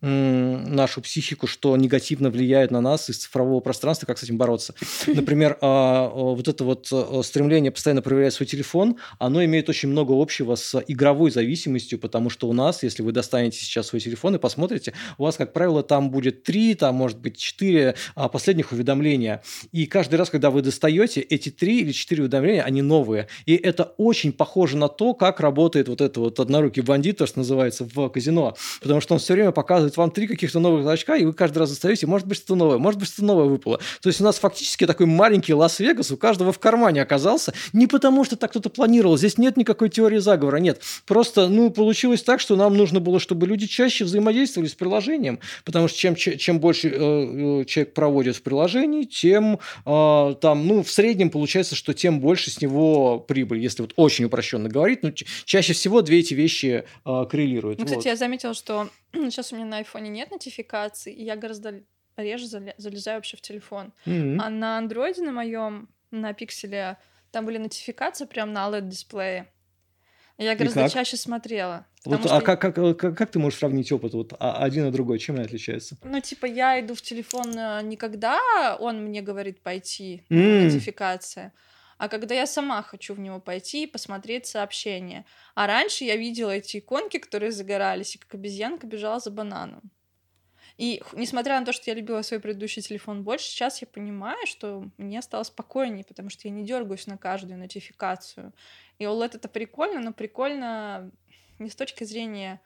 нашу психику, что негативно влияет на нас из цифрового пространства, как с этим бороться. Например, вот это вот стремление постоянно проверять свой телефон, оно имеет очень много общего с игровой зависимостью, потому что у нас, если вы достанете сейчас свой телефон и посмотрите, у вас, как правило, там будет три, там может быть четыре а, последних уведомления. И каждый раз, когда вы достаете, эти три или четыре уведомления, они новые. И это очень похоже на то, как работает вот это вот однорукий бандит, то, что называется, в казино. Потому что он все время показывает вам три каких-то новых значка, и вы каждый раз достаете, может быть, что-то новое, может быть, что-то новое выпало. То есть у нас фактически такой маленький Лас-Вегас у каждого в кармане оказался. Не потому, что так кто-то планировал. Здесь нет никакой теории заговора, нет. Просто, ну, получилось так, что нам нужно было, чтобы люди чаще взаимодействовали с приложением, потому что чем, чем больше э, э, человек проводит в приложении, тем э, там, ну, в среднем получается, что тем больше с него прибыль, если вот очень упрощенно говорить. Ну, чаще всего две эти вещи э, коррелируют.
Ну, кстати, вот. я заметила, что сейчас у меня на айфоне нет нотификаций, и я гораздо реже залезаю вообще в телефон. Mm-hmm. А на андроиде на моем, на пикселе, там были нотификации прям на OLED-дисплее. Я гораздо как? чаще смотрела.
Вот, а что... как, как, как, как ты можешь сравнить опыт вот а, один и другой? Чем они отличаются?
Ну, типа, я иду в телефон э, не когда он мне говорит пойти, mm. нотификация, а когда я сама хочу в него пойти и посмотреть сообщения. А раньше я видела эти иконки, которые загорались, и как обезьянка бежала за бананом. И несмотря на то, что я любила свой предыдущий телефон больше, сейчас я понимаю, что мне стало спокойнее, потому что я не дергаюсь на каждую нотификацию. И OLED это прикольно, но прикольно не с точки зрения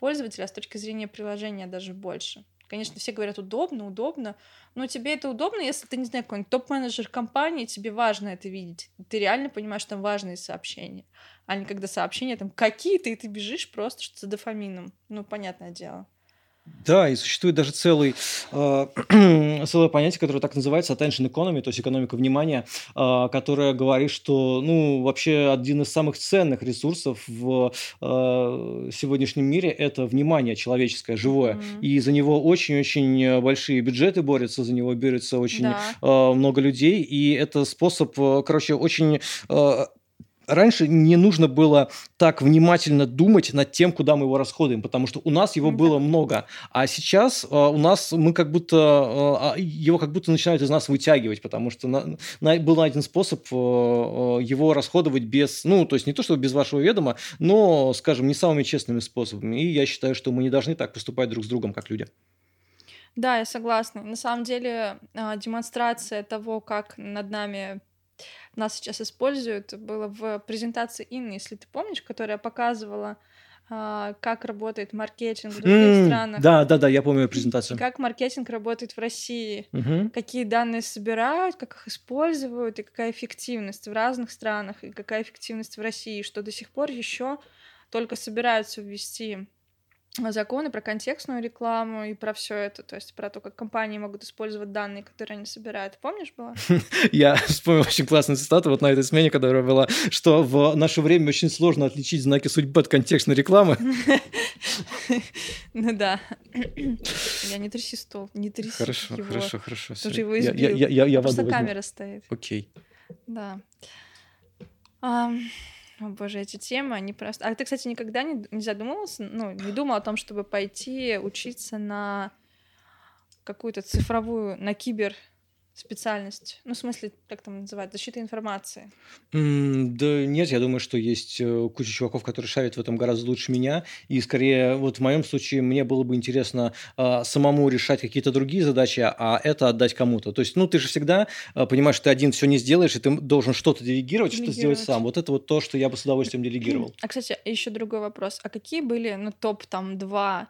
пользователя, а с точки зрения приложения даже больше. Конечно, все говорят удобно, удобно, но тебе это удобно, если ты, не знаю, какой-нибудь топ-менеджер компании, тебе важно это видеть. Ты реально понимаешь, что там важные сообщения, а не когда сообщения там какие-то, и ты бежишь просто что за дофамином. Ну, понятное дело.
Да, и существует даже целый, э, целое понятие, которое так называется attention economy, то есть экономика внимания, э, которое говорит, что ну, вообще один из самых ценных ресурсов в э, сегодняшнем мире – это внимание человеческое, живое. Mm-hmm. И за него очень-очень большие бюджеты борются, за него берется очень да. э, много людей, и это способ, э, короче, очень э, раньше не нужно было так внимательно думать над тем, куда мы его расходуем, потому что у нас его mm-hmm. было много, а сейчас э, у нас мы как будто э, его как будто начинают из нас вытягивать, потому что на, на, был найден способ э, его расходовать без, ну то есть не то чтобы без вашего ведома, но, скажем, не самыми честными способами. И я считаю, что мы не должны так поступать друг с другом, как люди.
Да, я согласна. На самом деле демонстрация того, как над нами нас сейчас используют, было в презентации Инны, если ты помнишь, которая показывала а, как работает маркетинг в других mm, странах.
Да, да, да, я помню презентацию.
Как маркетинг работает в России, uh-huh. какие данные собирают, как их используют, и какая эффективность в разных странах, и какая эффективность в России, что до сих пор еще только собираются ввести законы про контекстную рекламу и про все это, то есть про то, как компании могут использовать данные, которые они собирают. Помнишь было?
Я вспомнил очень классную цитату вот на этой смене, которая была, что в наше время очень сложно отличить знаки судьбы от контекстной рекламы.
Ну да. Я не тряси стол, не тряси
Хорошо, хорошо, хорошо.
Ты его избил. Просто камера стоит.
Окей.
Да. О боже, эти темы, они просто... А ты, кстати, никогда не, не задумывался, ну, не думал о том, чтобы пойти учиться на какую-то цифровую, на кибер специальность? Ну, в смысле, как там называют, защита информации?
Mm, да нет, я думаю, что есть э, куча чуваков, которые шарят в этом гораздо лучше меня. И скорее, вот в моем случае, мне было бы интересно а, самому решать какие-то другие задачи, а это отдать кому-то. То есть, ну, ты же всегда а, понимаешь, что ты один все не сделаешь, и ты должен что-то делегировать, делегировать. что сделать сам. Вот это вот то, что я бы с удовольствием делегировал.
А, кстати, еще другой вопрос. А какие были, ну, топ там два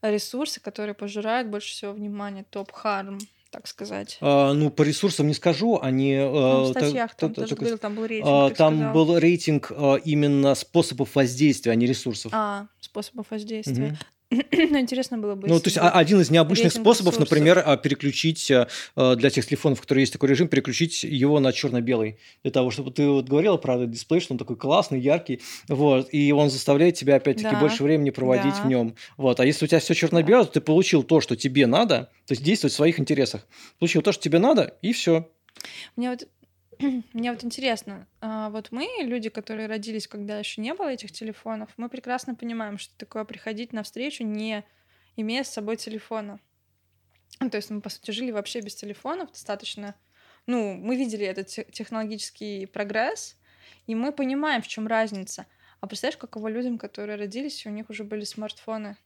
ресурса, которые пожирают больше всего внимания? Топ-харм? Так сказать?
А, ну, по ресурсам не скажу. Они,
ну, в статьях там, та, говорил, там был рейтинг.
А, там сказал. был рейтинг а, именно способов воздействия, а не ресурсов.
А, способов воздействия. Угу. Ну, интересно было бы.
Ну, то есть один из необычных способов, ресурсов. например, а, переключить а, для тех телефонов, в которых есть такой режим, переключить его на черно-белый. Для того, чтобы ты вот говорила про этот дисплей, что он такой классный, яркий, вот, и он заставляет тебя опять-таки да. больше времени проводить да. в нем. Вот. А если у тебя все черно-белое, да. то ты получил то, что тебе надо, то есть действовать в своих интересах. Получил то, что тебе надо, и все.
Мне вот мне вот интересно, а, вот мы, люди, которые родились, когда еще не было этих телефонов, мы прекрасно понимаем, что такое приходить на встречу, не имея с собой телефона. Ну, то есть мы, по сути, жили вообще без телефонов достаточно. Ну, мы видели этот технологический прогресс, И мы понимаем, в чем разница. А представляешь, каково людям, которые родились, и у них уже были смартфоны?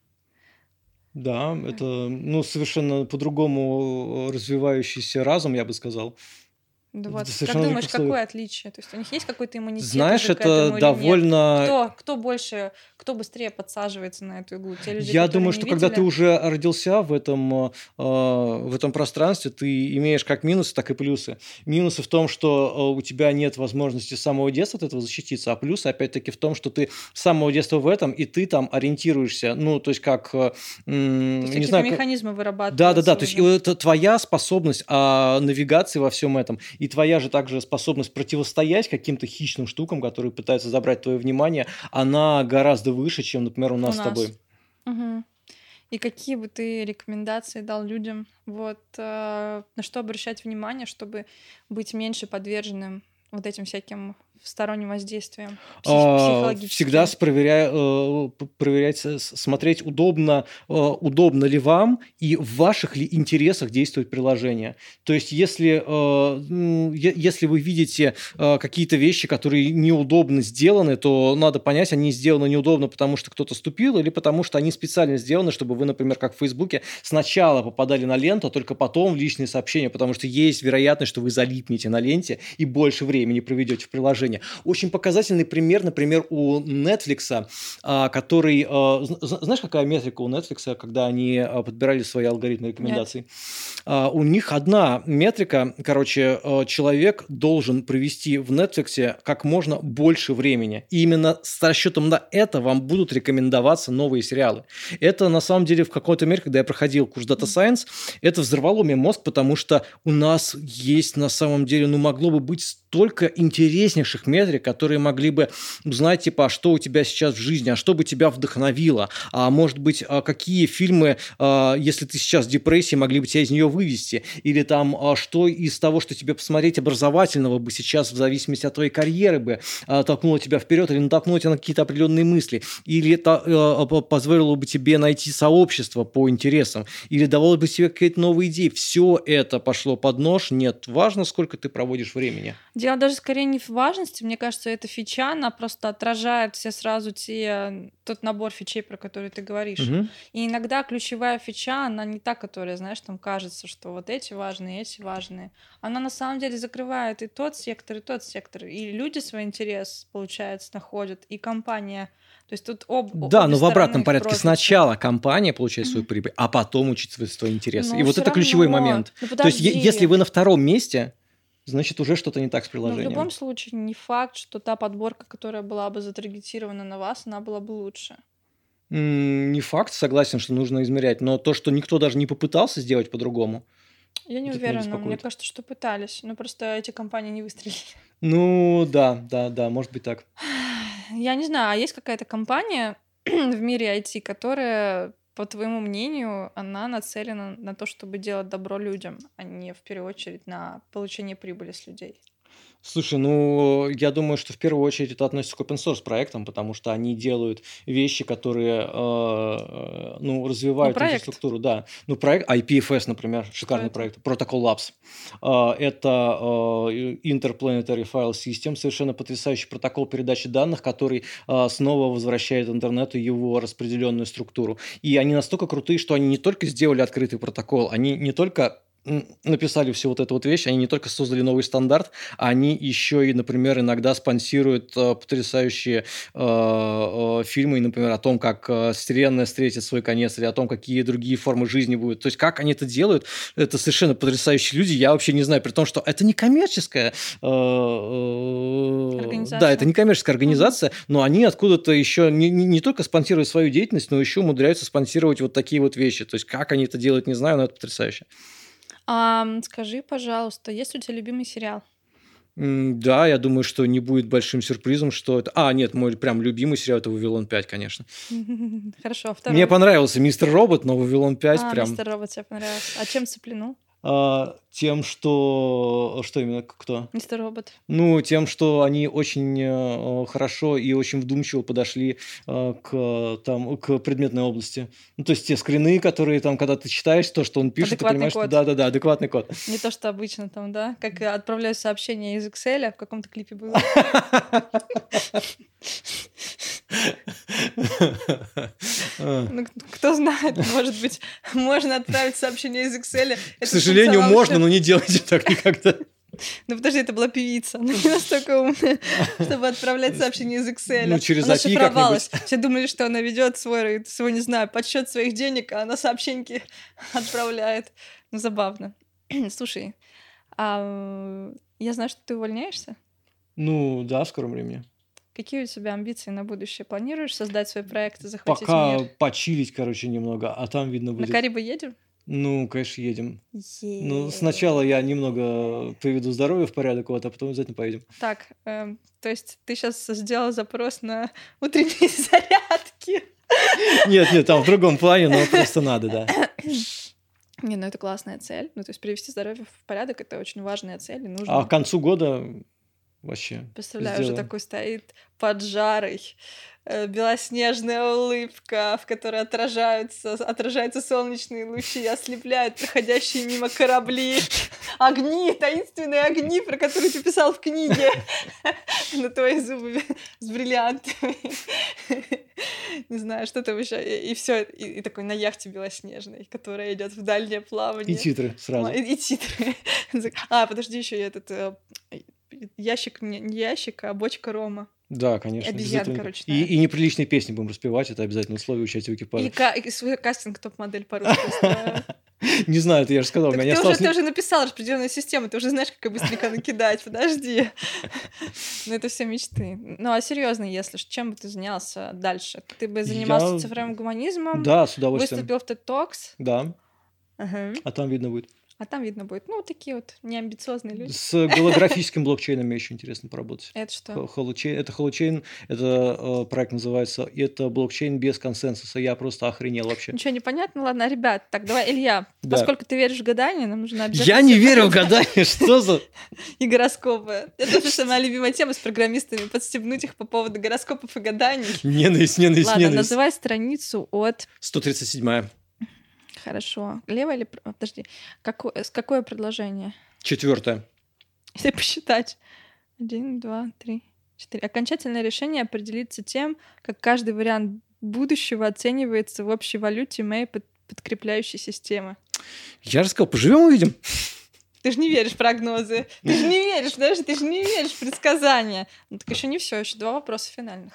Да, это ну, совершенно по-другому развивающийся разум, я бы сказал.
Да вот. Как думаешь, какое отличие? То есть у них есть какой-то иммунитет?
Знаешь, это довольно...
Кто, кто больше, кто быстрее подсаживается на эту иглу? Те люди,
Я думаю, что видели? когда ты уже родился в этом, э, в этом пространстве, ты имеешь как минусы, так и плюсы. Минусы в том, что э, у тебя нет возможности с самого детства от этого защититься, а плюсы, опять-таки, в том, что ты с самого детства в этом, и ты там ориентируешься, ну, то есть как... Э,
есть не знаю, механизмы вырабатываются.
Да, да, да, то есть это твоя способность а, навигации во всем этом. И и твоя же также способность противостоять каким-то хищным штукам, которые пытаются забрать твое внимание, она гораздо выше, чем, например, у нас, у нас. с тобой.
Угу. И какие бы ты рекомендации дал людям, вот э, на что обращать внимание, чтобы быть меньше подверженным вот этим всяким сторонним воздействием?
А, всегда проверяя, э, проверять, смотреть, удобно, э, удобно ли вам и в ваших ли интересах действует приложение. То есть, если, э, если вы видите какие-то вещи, которые неудобно сделаны, то надо понять, они сделаны неудобно, потому что кто-то ступил, или потому что они специально сделаны, чтобы вы, например, как в Фейсбуке, сначала попадали на ленту, а только потом в личные сообщения, потому что есть вероятность, что вы залипнете на ленте и больше времени проведете в приложении приложения. Очень показательный пример, например, у Netflix, а, который... А, знаешь, какая метрика у Netflix, когда они а, подбирали свои алгоритмы рекомендаций? Нет. У них одна метрика, короче, человек должен провести в Netflix как можно больше времени. И именно с расчетом на это вам будут рекомендоваться новые сериалы. Это на самом деле в какой-то мере, когда я проходил курс Data Science, это взорвало мне мозг, потому что у нас есть на самом деле, ну, могло бы быть столько интереснейших метрик, которые могли бы узнать, типа, а что у тебя сейчас в жизни, а что бы тебя вдохновило, а может быть, а какие фильмы, а, если ты сейчас в депрессии, могли бы тебя из нее вывести, или там, а что из того, что тебе посмотреть образовательного бы сейчас, в зависимости от твоей карьеры бы, толкнуло тебя вперед или натолкнуло тебя на какие-то определенные мысли, или это позволило бы тебе найти сообщество по интересам, или давало бы тебе какие-то новые идеи. Все это пошло под нож. Нет, важно, сколько ты проводишь времени.
Дело даже скорее не в части, мне кажется, эта фича, она просто отражает все сразу те, тот набор фичей, про который ты говоришь. Угу. И иногда ключевая фича, она не та, которая, знаешь, там кажется, что вот эти важные, эти важные. Она на самом деле закрывает и тот сектор, и тот сектор. И люди свой интерес, получается, находят, и компания то есть тут об,
Да, но в обратном порядке. Просто. Сначала компания получает свою прибыль, а потом учитывает свои интересы. Ну, и вот это равно. ключевой момент. Ну, То есть, если вы на втором месте, значит, уже что-то не так с приложением.
Но в любом случае, не факт, что та подборка, которая была бы затрагетирована на вас, она была бы лучше.
Не факт, согласен, что нужно измерять, но то, что никто даже не попытался сделать по-другому.
Я не уверена, мне кажется, что пытались, но просто эти компании не выстрелили.
Ну да, да, да, может быть так.
Я не знаю, а есть какая-то компания в мире IT, которая по твоему мнению, она нацелена на то, чтобы делать добро людям, а не в первую очередь на получение прибыли с людей?
Слушай, ну, я думаю, что в первую очередь это относится к open source проектам, потому что они делают вещи, которые, э, э ну, развивают ну, проект. инфраструктуру. Да. Ну, проект IPFS, например, шикарный проект. Protocol Labs. Э, это э, Interplanetary File System, совершенно потрясающий протокол передачи данных, который э, снова возвращает интернету его распределенную структуру. И они настолько крутые, что они не только сделали открытый протокол, они не только написали всю вот эту вот вещь, они не только создали новый стандарт, они еще и, например, иногда спонсируют э, потрясающие э, э, фильмы, например, о том, как э, Вселенная встретит свой конец, или о том, какие другие формы жизни будут. То есть, как они это делают, это совершенно потрясающие люди, я вообще не знаю, при том, что это не коммерческая... Э, э, да, это не коммерческая организация, но они откуда-то еще не, не только спонсируют свою деятельность, но еще умудряются спонсировать вот такие вот вещи. То есть, как они это делают, не знаю, но это потрясающе.
А, скажи, пожалуйста, есть ли у тебя любимый сериал?
Да, я думаю, что не будет большим сюрпризом, что это... А, нет, мой прям любимый сериал – это «Вавилон 5», конечно.
Хорошо, второй.
Мне понравился «Мистер Робот», но «Вавилон 5»
а,
прям...
«Мистер Робот» тебе понравился. А чем цеплянул?
А, тем, что... Что именно? Кто?
Мистер Робот.
Ну, тем, что они очень э, хорошо и очень вдумчиво подошли э, к, там, к предметной области. Ну, то есть те скрины, которые там, когда ты читаешь то, что он пишет,
Адекватный
ты понимаешь,
код.
что да-да-да, адекватный код.
Не то, что обычно там, да? Как отправляю сообщение из Excel, а в каком-то клипе было. Ну, кто знает, может быть, можно отправить сообщение из Excel.
К сожалению, можно, но не делайте так никогда.
Ну подожди, это была певица. Она не настолько умная, чтобы отправлять сообщение из Excel.
Ну, через
она
API
шифровалась. Все думали, что она ведет свой, свой, не знаю, подсчет своих денег, а она сообщеньки отправляет. Ну, забавно. Слушай, а я знаю, что ты увольняешься.
Ну, да, в скором времени.
Какие у тебя амбиции на будущее? Планируешь создать свой проект и захватить
Пока
мир?
почилить, короче, немного, а там видно
На
будет.
Карибы едем?
Ну, конечно, едем. Ну,
Е.
сначала я немного приведу здоровье в порядок, вот, а потом обязательно поедем.
Так, эм, то есть ты сейчас сделал запрос на утренние зарядки?
Нет, нет, там в другом плане, но просто надо, да.
Не, ну это классная цель. Ну, то есть привести здоровье в порядок — это очень важная цель, и нужно...
А к концу года вообще
Представляю, уже
сделаем.
такой стоит под жарой, э, белоснежная улыбка, в которой отражаются, отражаются солнечные лучи, ослепляют проходящие мимо корабли, огни, таинственные огни, про которые ты писал в книге, на твои зубы с бриллиантами. Не знаю, что там еще. И, все, и, такой на яхте белоснежной, которая идет в дальнее плавание.
И титры сразу.
И, и титры. А, подожди, еще этот э, ящик, не, ящик, а бочка рома.
Да, конечно. без
обезьян, короче,
И,
да.
и неприличные песни будем распевать, это обязательно условие участия в
И,
экипаже.
ка- и свой кастинг топ-модель по-русски.
Не знаю, это я же сказал,
Так ты уже, ты уже написал распределенную систему, ты уже знаешь, как быстренько накидать, подожди. Ну, это все мечты. Ну, а серьезно, если чем бы ты занялся дальше? Ты бы занимался
Я-
цифровым гуманизмом,
Да, с удовольствием.
выступил в TED Talks,
Да,
Ага.
а там видно будет.
А там видно будет, ну, такие вот неамбициозные люди.
С голографическим блокчейном еще интересно поработать.
Это что?
Хо- Холочейн, это холочейн, это э, проект называется, это блокчейн без консенсуса. Я просто охренел вообще.
Ничего не понятно? Ладно, ребят, так, давай, Илья,
Да.
поскольку ты веришь в гадание, нам нужно обязательно...
Я не верю в гадание, что за...
И гороскопы. Это что моя любимая тема с программистами, подстебнуть их по поводу гороскопов и гаданий.
Ненависть, ненависть,
Ладно,
ненависть.
называй страницу от...
137-я.
Хорошо. Лево или... Подожди. Какое, какое предложение?
Четвертая.
Если посчитать. Один, два, три, четыре. Окончательное решение определится тем, как каждый вариант будущего оценивается в общей валюте моей под- подкрепляющей системы.
Я же сказал, поживем увидим.
Ты же не веришь в прогнозы. Ты же не веришь, подожди, ты же не веришь в предсказания. Ну так еще не все, еще два вопроса финальных.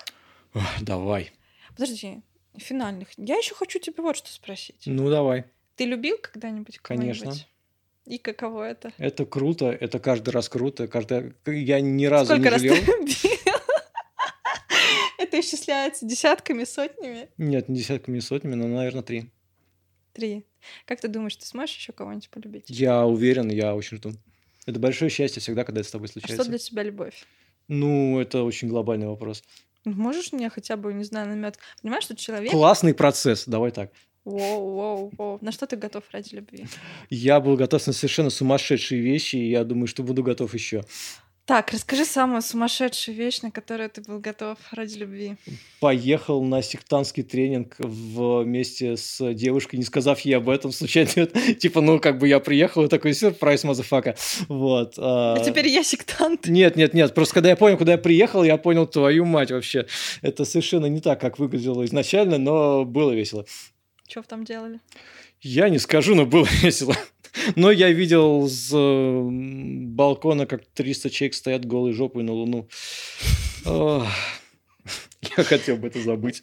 Давай.
Подожди, финальных. Я еще хочу тебя вот что спросить.
Ну, давай.
Ты любил когда-нибудь?
Конечно.
И каково это?
Это круто, это каждый раз круто. Каждый... Я ни разу
Сколько
не
раз
жалел.
ты любил? Это исчисляется десятками, сотнями?
Нет, не десятками и сотнями, но, наверное, три.
Три. Как ты думаешь, ты сможешь еще кого-нибудь полюбить?
Я уверен, я очень жду. Это большое счастье всегда, когда это с тобой
А
случается.
что для тебя любовь?
Ну, это очень глобальный вопрос.
Можешь мне хотя бы, не знаю, намет? Понимаешь, что человек...
Классный процесс, давай так.
Воу, воу, воу. На что ты готов ради любви?
Я был готов на совершенно сумасшедшие вещи, и я думаю, что буду готов еще.
Так, расскажи самую сумасшедшую вещь, на которую ты был готов ради любви.
Поехал на сектантский тренинг вместе с девушкой, не сказав ей об этом случайно. Типа, ну, как бы я приехал, и такой сюрприз, motherfucka. Вот.
А
а,
теперь я сектант.
Нет, нет, нет. Просто когда я понял, куда я приехал, я понял твою мать вообще. Это совершенно не так, как выглядело изначально, но было весело.
Вы там делали?
Я не скажу, но было весело. Но я видел с э, балкона, как 300 человек стоят голой жопой на луну. Я хотел бы это забыть.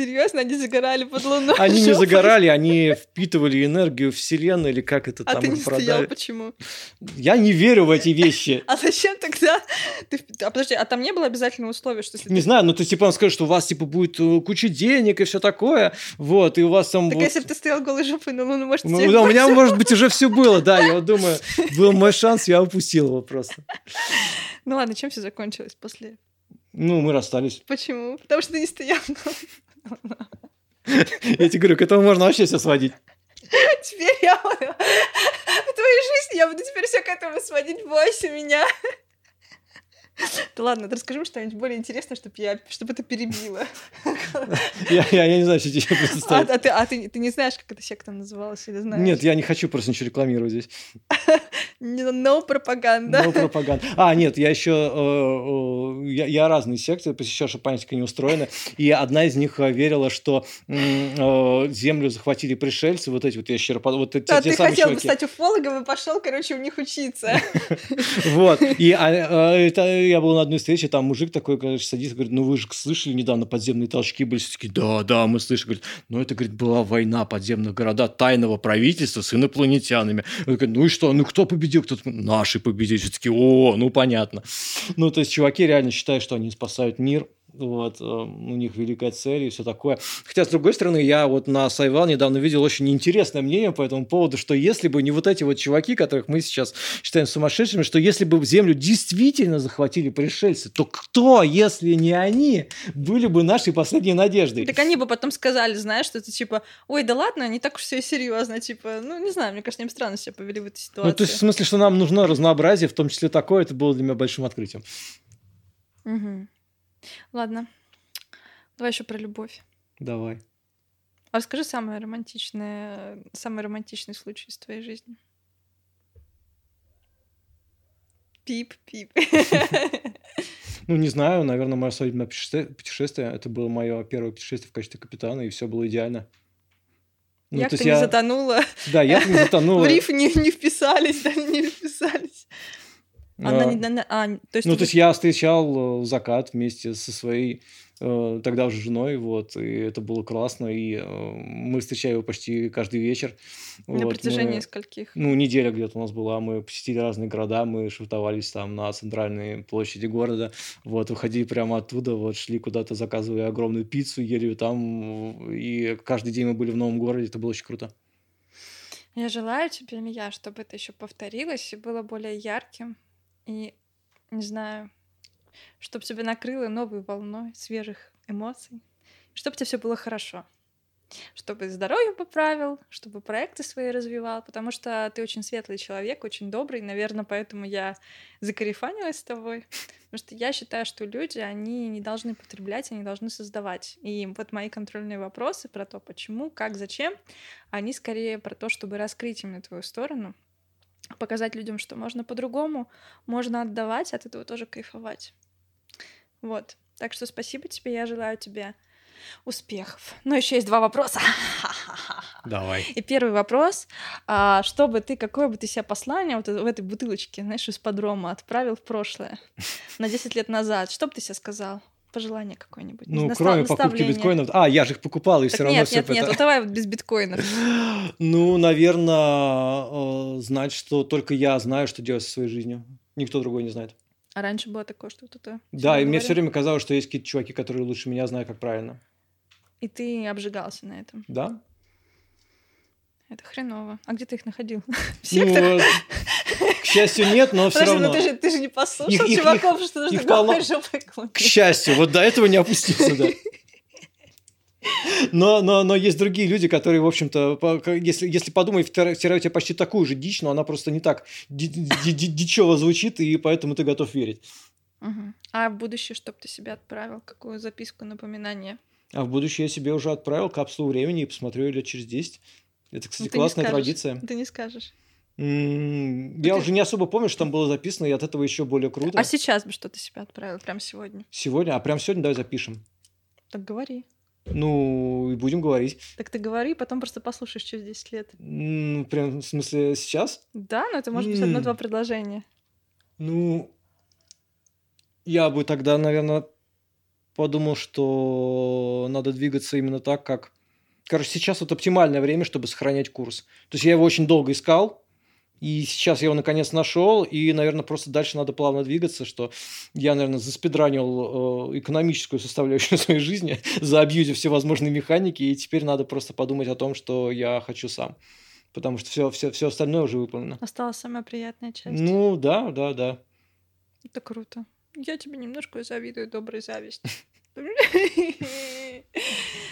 Серьезно, они загорали под луной?
Они не
жопой?
загорали, они впитывали энергию вселенной или как это
А
там
ты
их
не стоял,
продали.
почему?
Я не верю в эти вещи.
А зачем тогда? Ты... А подожди, а там не было обязательного условия, что если
Не
ты...
знаю, ну то типа он скажет, что у вас типа будет э, куча денег и все такое, вот, и у вас там
Так
вот-
если бы ты стоял голой жопой на луну, может,
Ну, да, у меня, может быть, уже все было, да, я вот думаю, был мой шанс, я упустил его просто.
Ну ладно, чем все закончилось после?
Ну, мы расстались.
Почему? Потому что ты не стоял.
Я тебе говорю, к этому можно вообще все сводить.
Теперь я в твоей жизни я буду теперь все к этому сводить, бойся меня. Да ладно, расскажи что-нибудь более интересное, чтобы я, чтобы это перебило.
Я, я, я не знаю, что тебе представить.
а ты, а ты, ты не знаешь, как эта секта называлась, или знаешь?
Нет, я не хочу просто ничего рекламировать здесь.
No пропаганда.
No пропаганда. А, нет, я еще... э, я, я разные секты посещал, чтобы понять, как они устроены. И одна из них э, верила, что э, Землю захватили пришельцы, вот эти вот ящеропод... Вот те,
А
те
ты
самые
хотел
чуваки.
стать уфологом и пошел, короче, у них учиться.
Вот. И а, это, я был на одной встрече, там мужик такой, короче, садится, говорит, ну вы же слышали недавно подземные толчки были? Все такие, да, да, мы слышали. Говорит, ну это, говорит, была война подземных городов тайного правительства с инопланетянами. Он говорит, ну и что, ну кто победил? Кто-то, наши победили. Все такие, о, ну понятно. Ну, то есть чуваки реально считают, что они спасают мир. Вот, э, у них великая цель и все такое. Хотя, с другой стороны, я вот на Сайвал недавно видел очень интересное мнение по этому поводу, что если бы не вот эти вот чуваки, которых мы сейчас считаем сумасшедшими, что если бы Землю действительно захватили пришельцы, то кто, если не они, были бы нашей последней надеждой?
Так они бы потом сказали, знаешь, что это типа, ой, да ладно, не так уж все серьезно, типа, ну, не знаю, мне кажется, бы странно себя повели в этой ситуации.
Ну, то есть, в смысле, что нам нужно разнообразие, в том числе такое, это было для меня большим открытием.
Мгм. Ладно. Давай еще про любовь.
Давай.
А расскажи самое романтичное, самый романтичный случай из твоей жизни. Пип, пип.
Ну, не знаю, наверное, мое свадебное путеше- путешествие, это было мое первое путешествие в качестве капитана, и все было идеально. Ну,
Яхта не
я-
затонула.
Да, я не затонул.
В риф не, не вписались, да, не вписались. Она не- на- а, то есть
Ну, то есть я встречал э, закат вместе со своей э, тогда уже женой, вот, и это было классно, и э, мы встречали его почти каждый вечер.
на
Вот,
протяжении
мы-
скольких?
Ну, неделя где-то у нас была, мы посетили разные города, мы шутовались там на центральной площади города, вот, выходили прямо оттуда, вот, шли куда-то, заказывали огромную пиццу, ели ее там, и каждый день мы были в новом городе, это было очень круто.
Я желаю тебе, Мия, чтобы это еще повторилось и было более ярким. И, не знаю, чтобы тебя накрыло новой волной свежих эмоций. Чтобы тебе все было хорошо. Чтобы здоровье поправил, чтобы проекты свои развивал, потому что ты очень светлый человек, очень добрый, наверное, поэтому я закарифанилась с тобой, потому что я считаю, что люди, они не должны потреблять, они должны создавать. И вот мои контрольные вопросы про то, почему, как, зачем, они скорее про то, чтобы раскрыть именно твою сторону, показать людям, что можно по-другому, можно отдавать, от этого тоже кайфовать. Вот. Так что спасибо тебе, я желаю тебе успехов. Но еще есть два вопроса.
Давай.
И первый вопрос, а, чтобы ты, какое бы ты себе послание вот в этой бутылочке, знаешь, из подрома отправил в прошлое, на 10 лет назад, что бы ты себе сказал? Пожелание какое-нибудь?
Ну,
Наста-
кроме покупки биткоинов. А, я же их покупал, и
Так
все равно
нет,
все
нет, нет, вот давай без биткоинов.
Ну, наверное, э, знать, что только я знаю, что делать со своей жизнью. Никто другой не знает.
А раньше было такое, что кто-то...
Да, и мне все время казалось, что есть какие-то чуваки, которые лучше меня знают, как правильно.
И ты обжигался на этом.
Да?
Это хреново. А где ты их находил? В
Ну,
сектах?
э, к счастью, нет, но все
ну
равно.
ты же, ты же не послушал
Их- их-
чуваков, что
их
нужно
полно.
головой жопой
К счастью, вот до этого не опустился, да. Но, но, но есть другие люди, которые, в общем-то, если, если подумать, втирают тебе почти такую же дичь, но она просто не так ди- ди- ди- дичево звучит, и поэтому ты готов верить.
Мгм. А в будущее, чтобы ты себе отправил? Какую записку, напоминание?
А в будущее я себе уже отправил капсулу времени и посмотрю ее лет через 10. Это, кстати,
Ну,
классная
скажешь.
традиция.
Ты не скажешь.
М,
Ну,
Я
ты-
уже не особо помню, что там было записано, и от этого еще более круто.
А сейчас бы что ты себе отправил? Прямо сегодня?
Сегодня, а прям сегодня давай запишем.
Так говори.
Ну, и будем говорить.
Так ты говори, потом просто послушаешь через 10 лет.
Ну, прям в смысле сейчас?
Да, но это может быть
М.
одно-два предложения.
Ну, я бы тогда, наверное, подумал, что надо двигаться именно так, как... Короче, сейчас вот оптимальное время, чтобы сохранять курс. То есть я его очень долго искал, и сейчас я его наконец нашел, и, наверное, просто дальше надо плавно двигаться, что я, наверное, заспидранил э, экономическую составляющую своей жизни, заобьюзив все возможные механики, и теперь надо просто подумать о том, что я хочу сам. Потому что все, все, все остальное уже выполнено.
Осталась самая приятная часть.
Ну, да, да, да.
Это круто. Я тебе немножко завидую доброй зависть.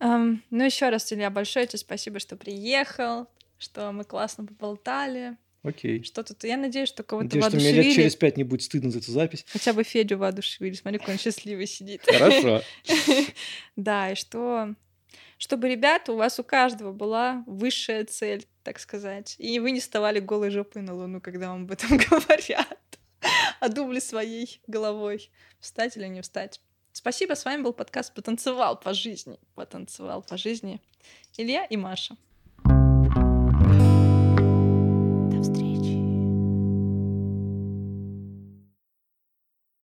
Um, ну, еще раз, Илья, большое тебе спасибо, что приехал, что мы классно поболтали.
Окей.
Что тут? Я надеюсь, что кого-то
Надеюсь, что мне лет через пять не будет стыдно за эту запись.
Хотя бы Федю воодушевили. Смотри, какой он счастливый сидит.
Хорошо.
Да, и что... Чтобы, ребята, у вас у каждого была высшая цель, так сказать. И вы не вставали голой жопой на луну, когда вам об этом говорят. А думали своей головой, встать или не встать. Спасибо, с вами был подкаст «Потанцевал по жизни». Потанцевал по жизни Илья и Маша.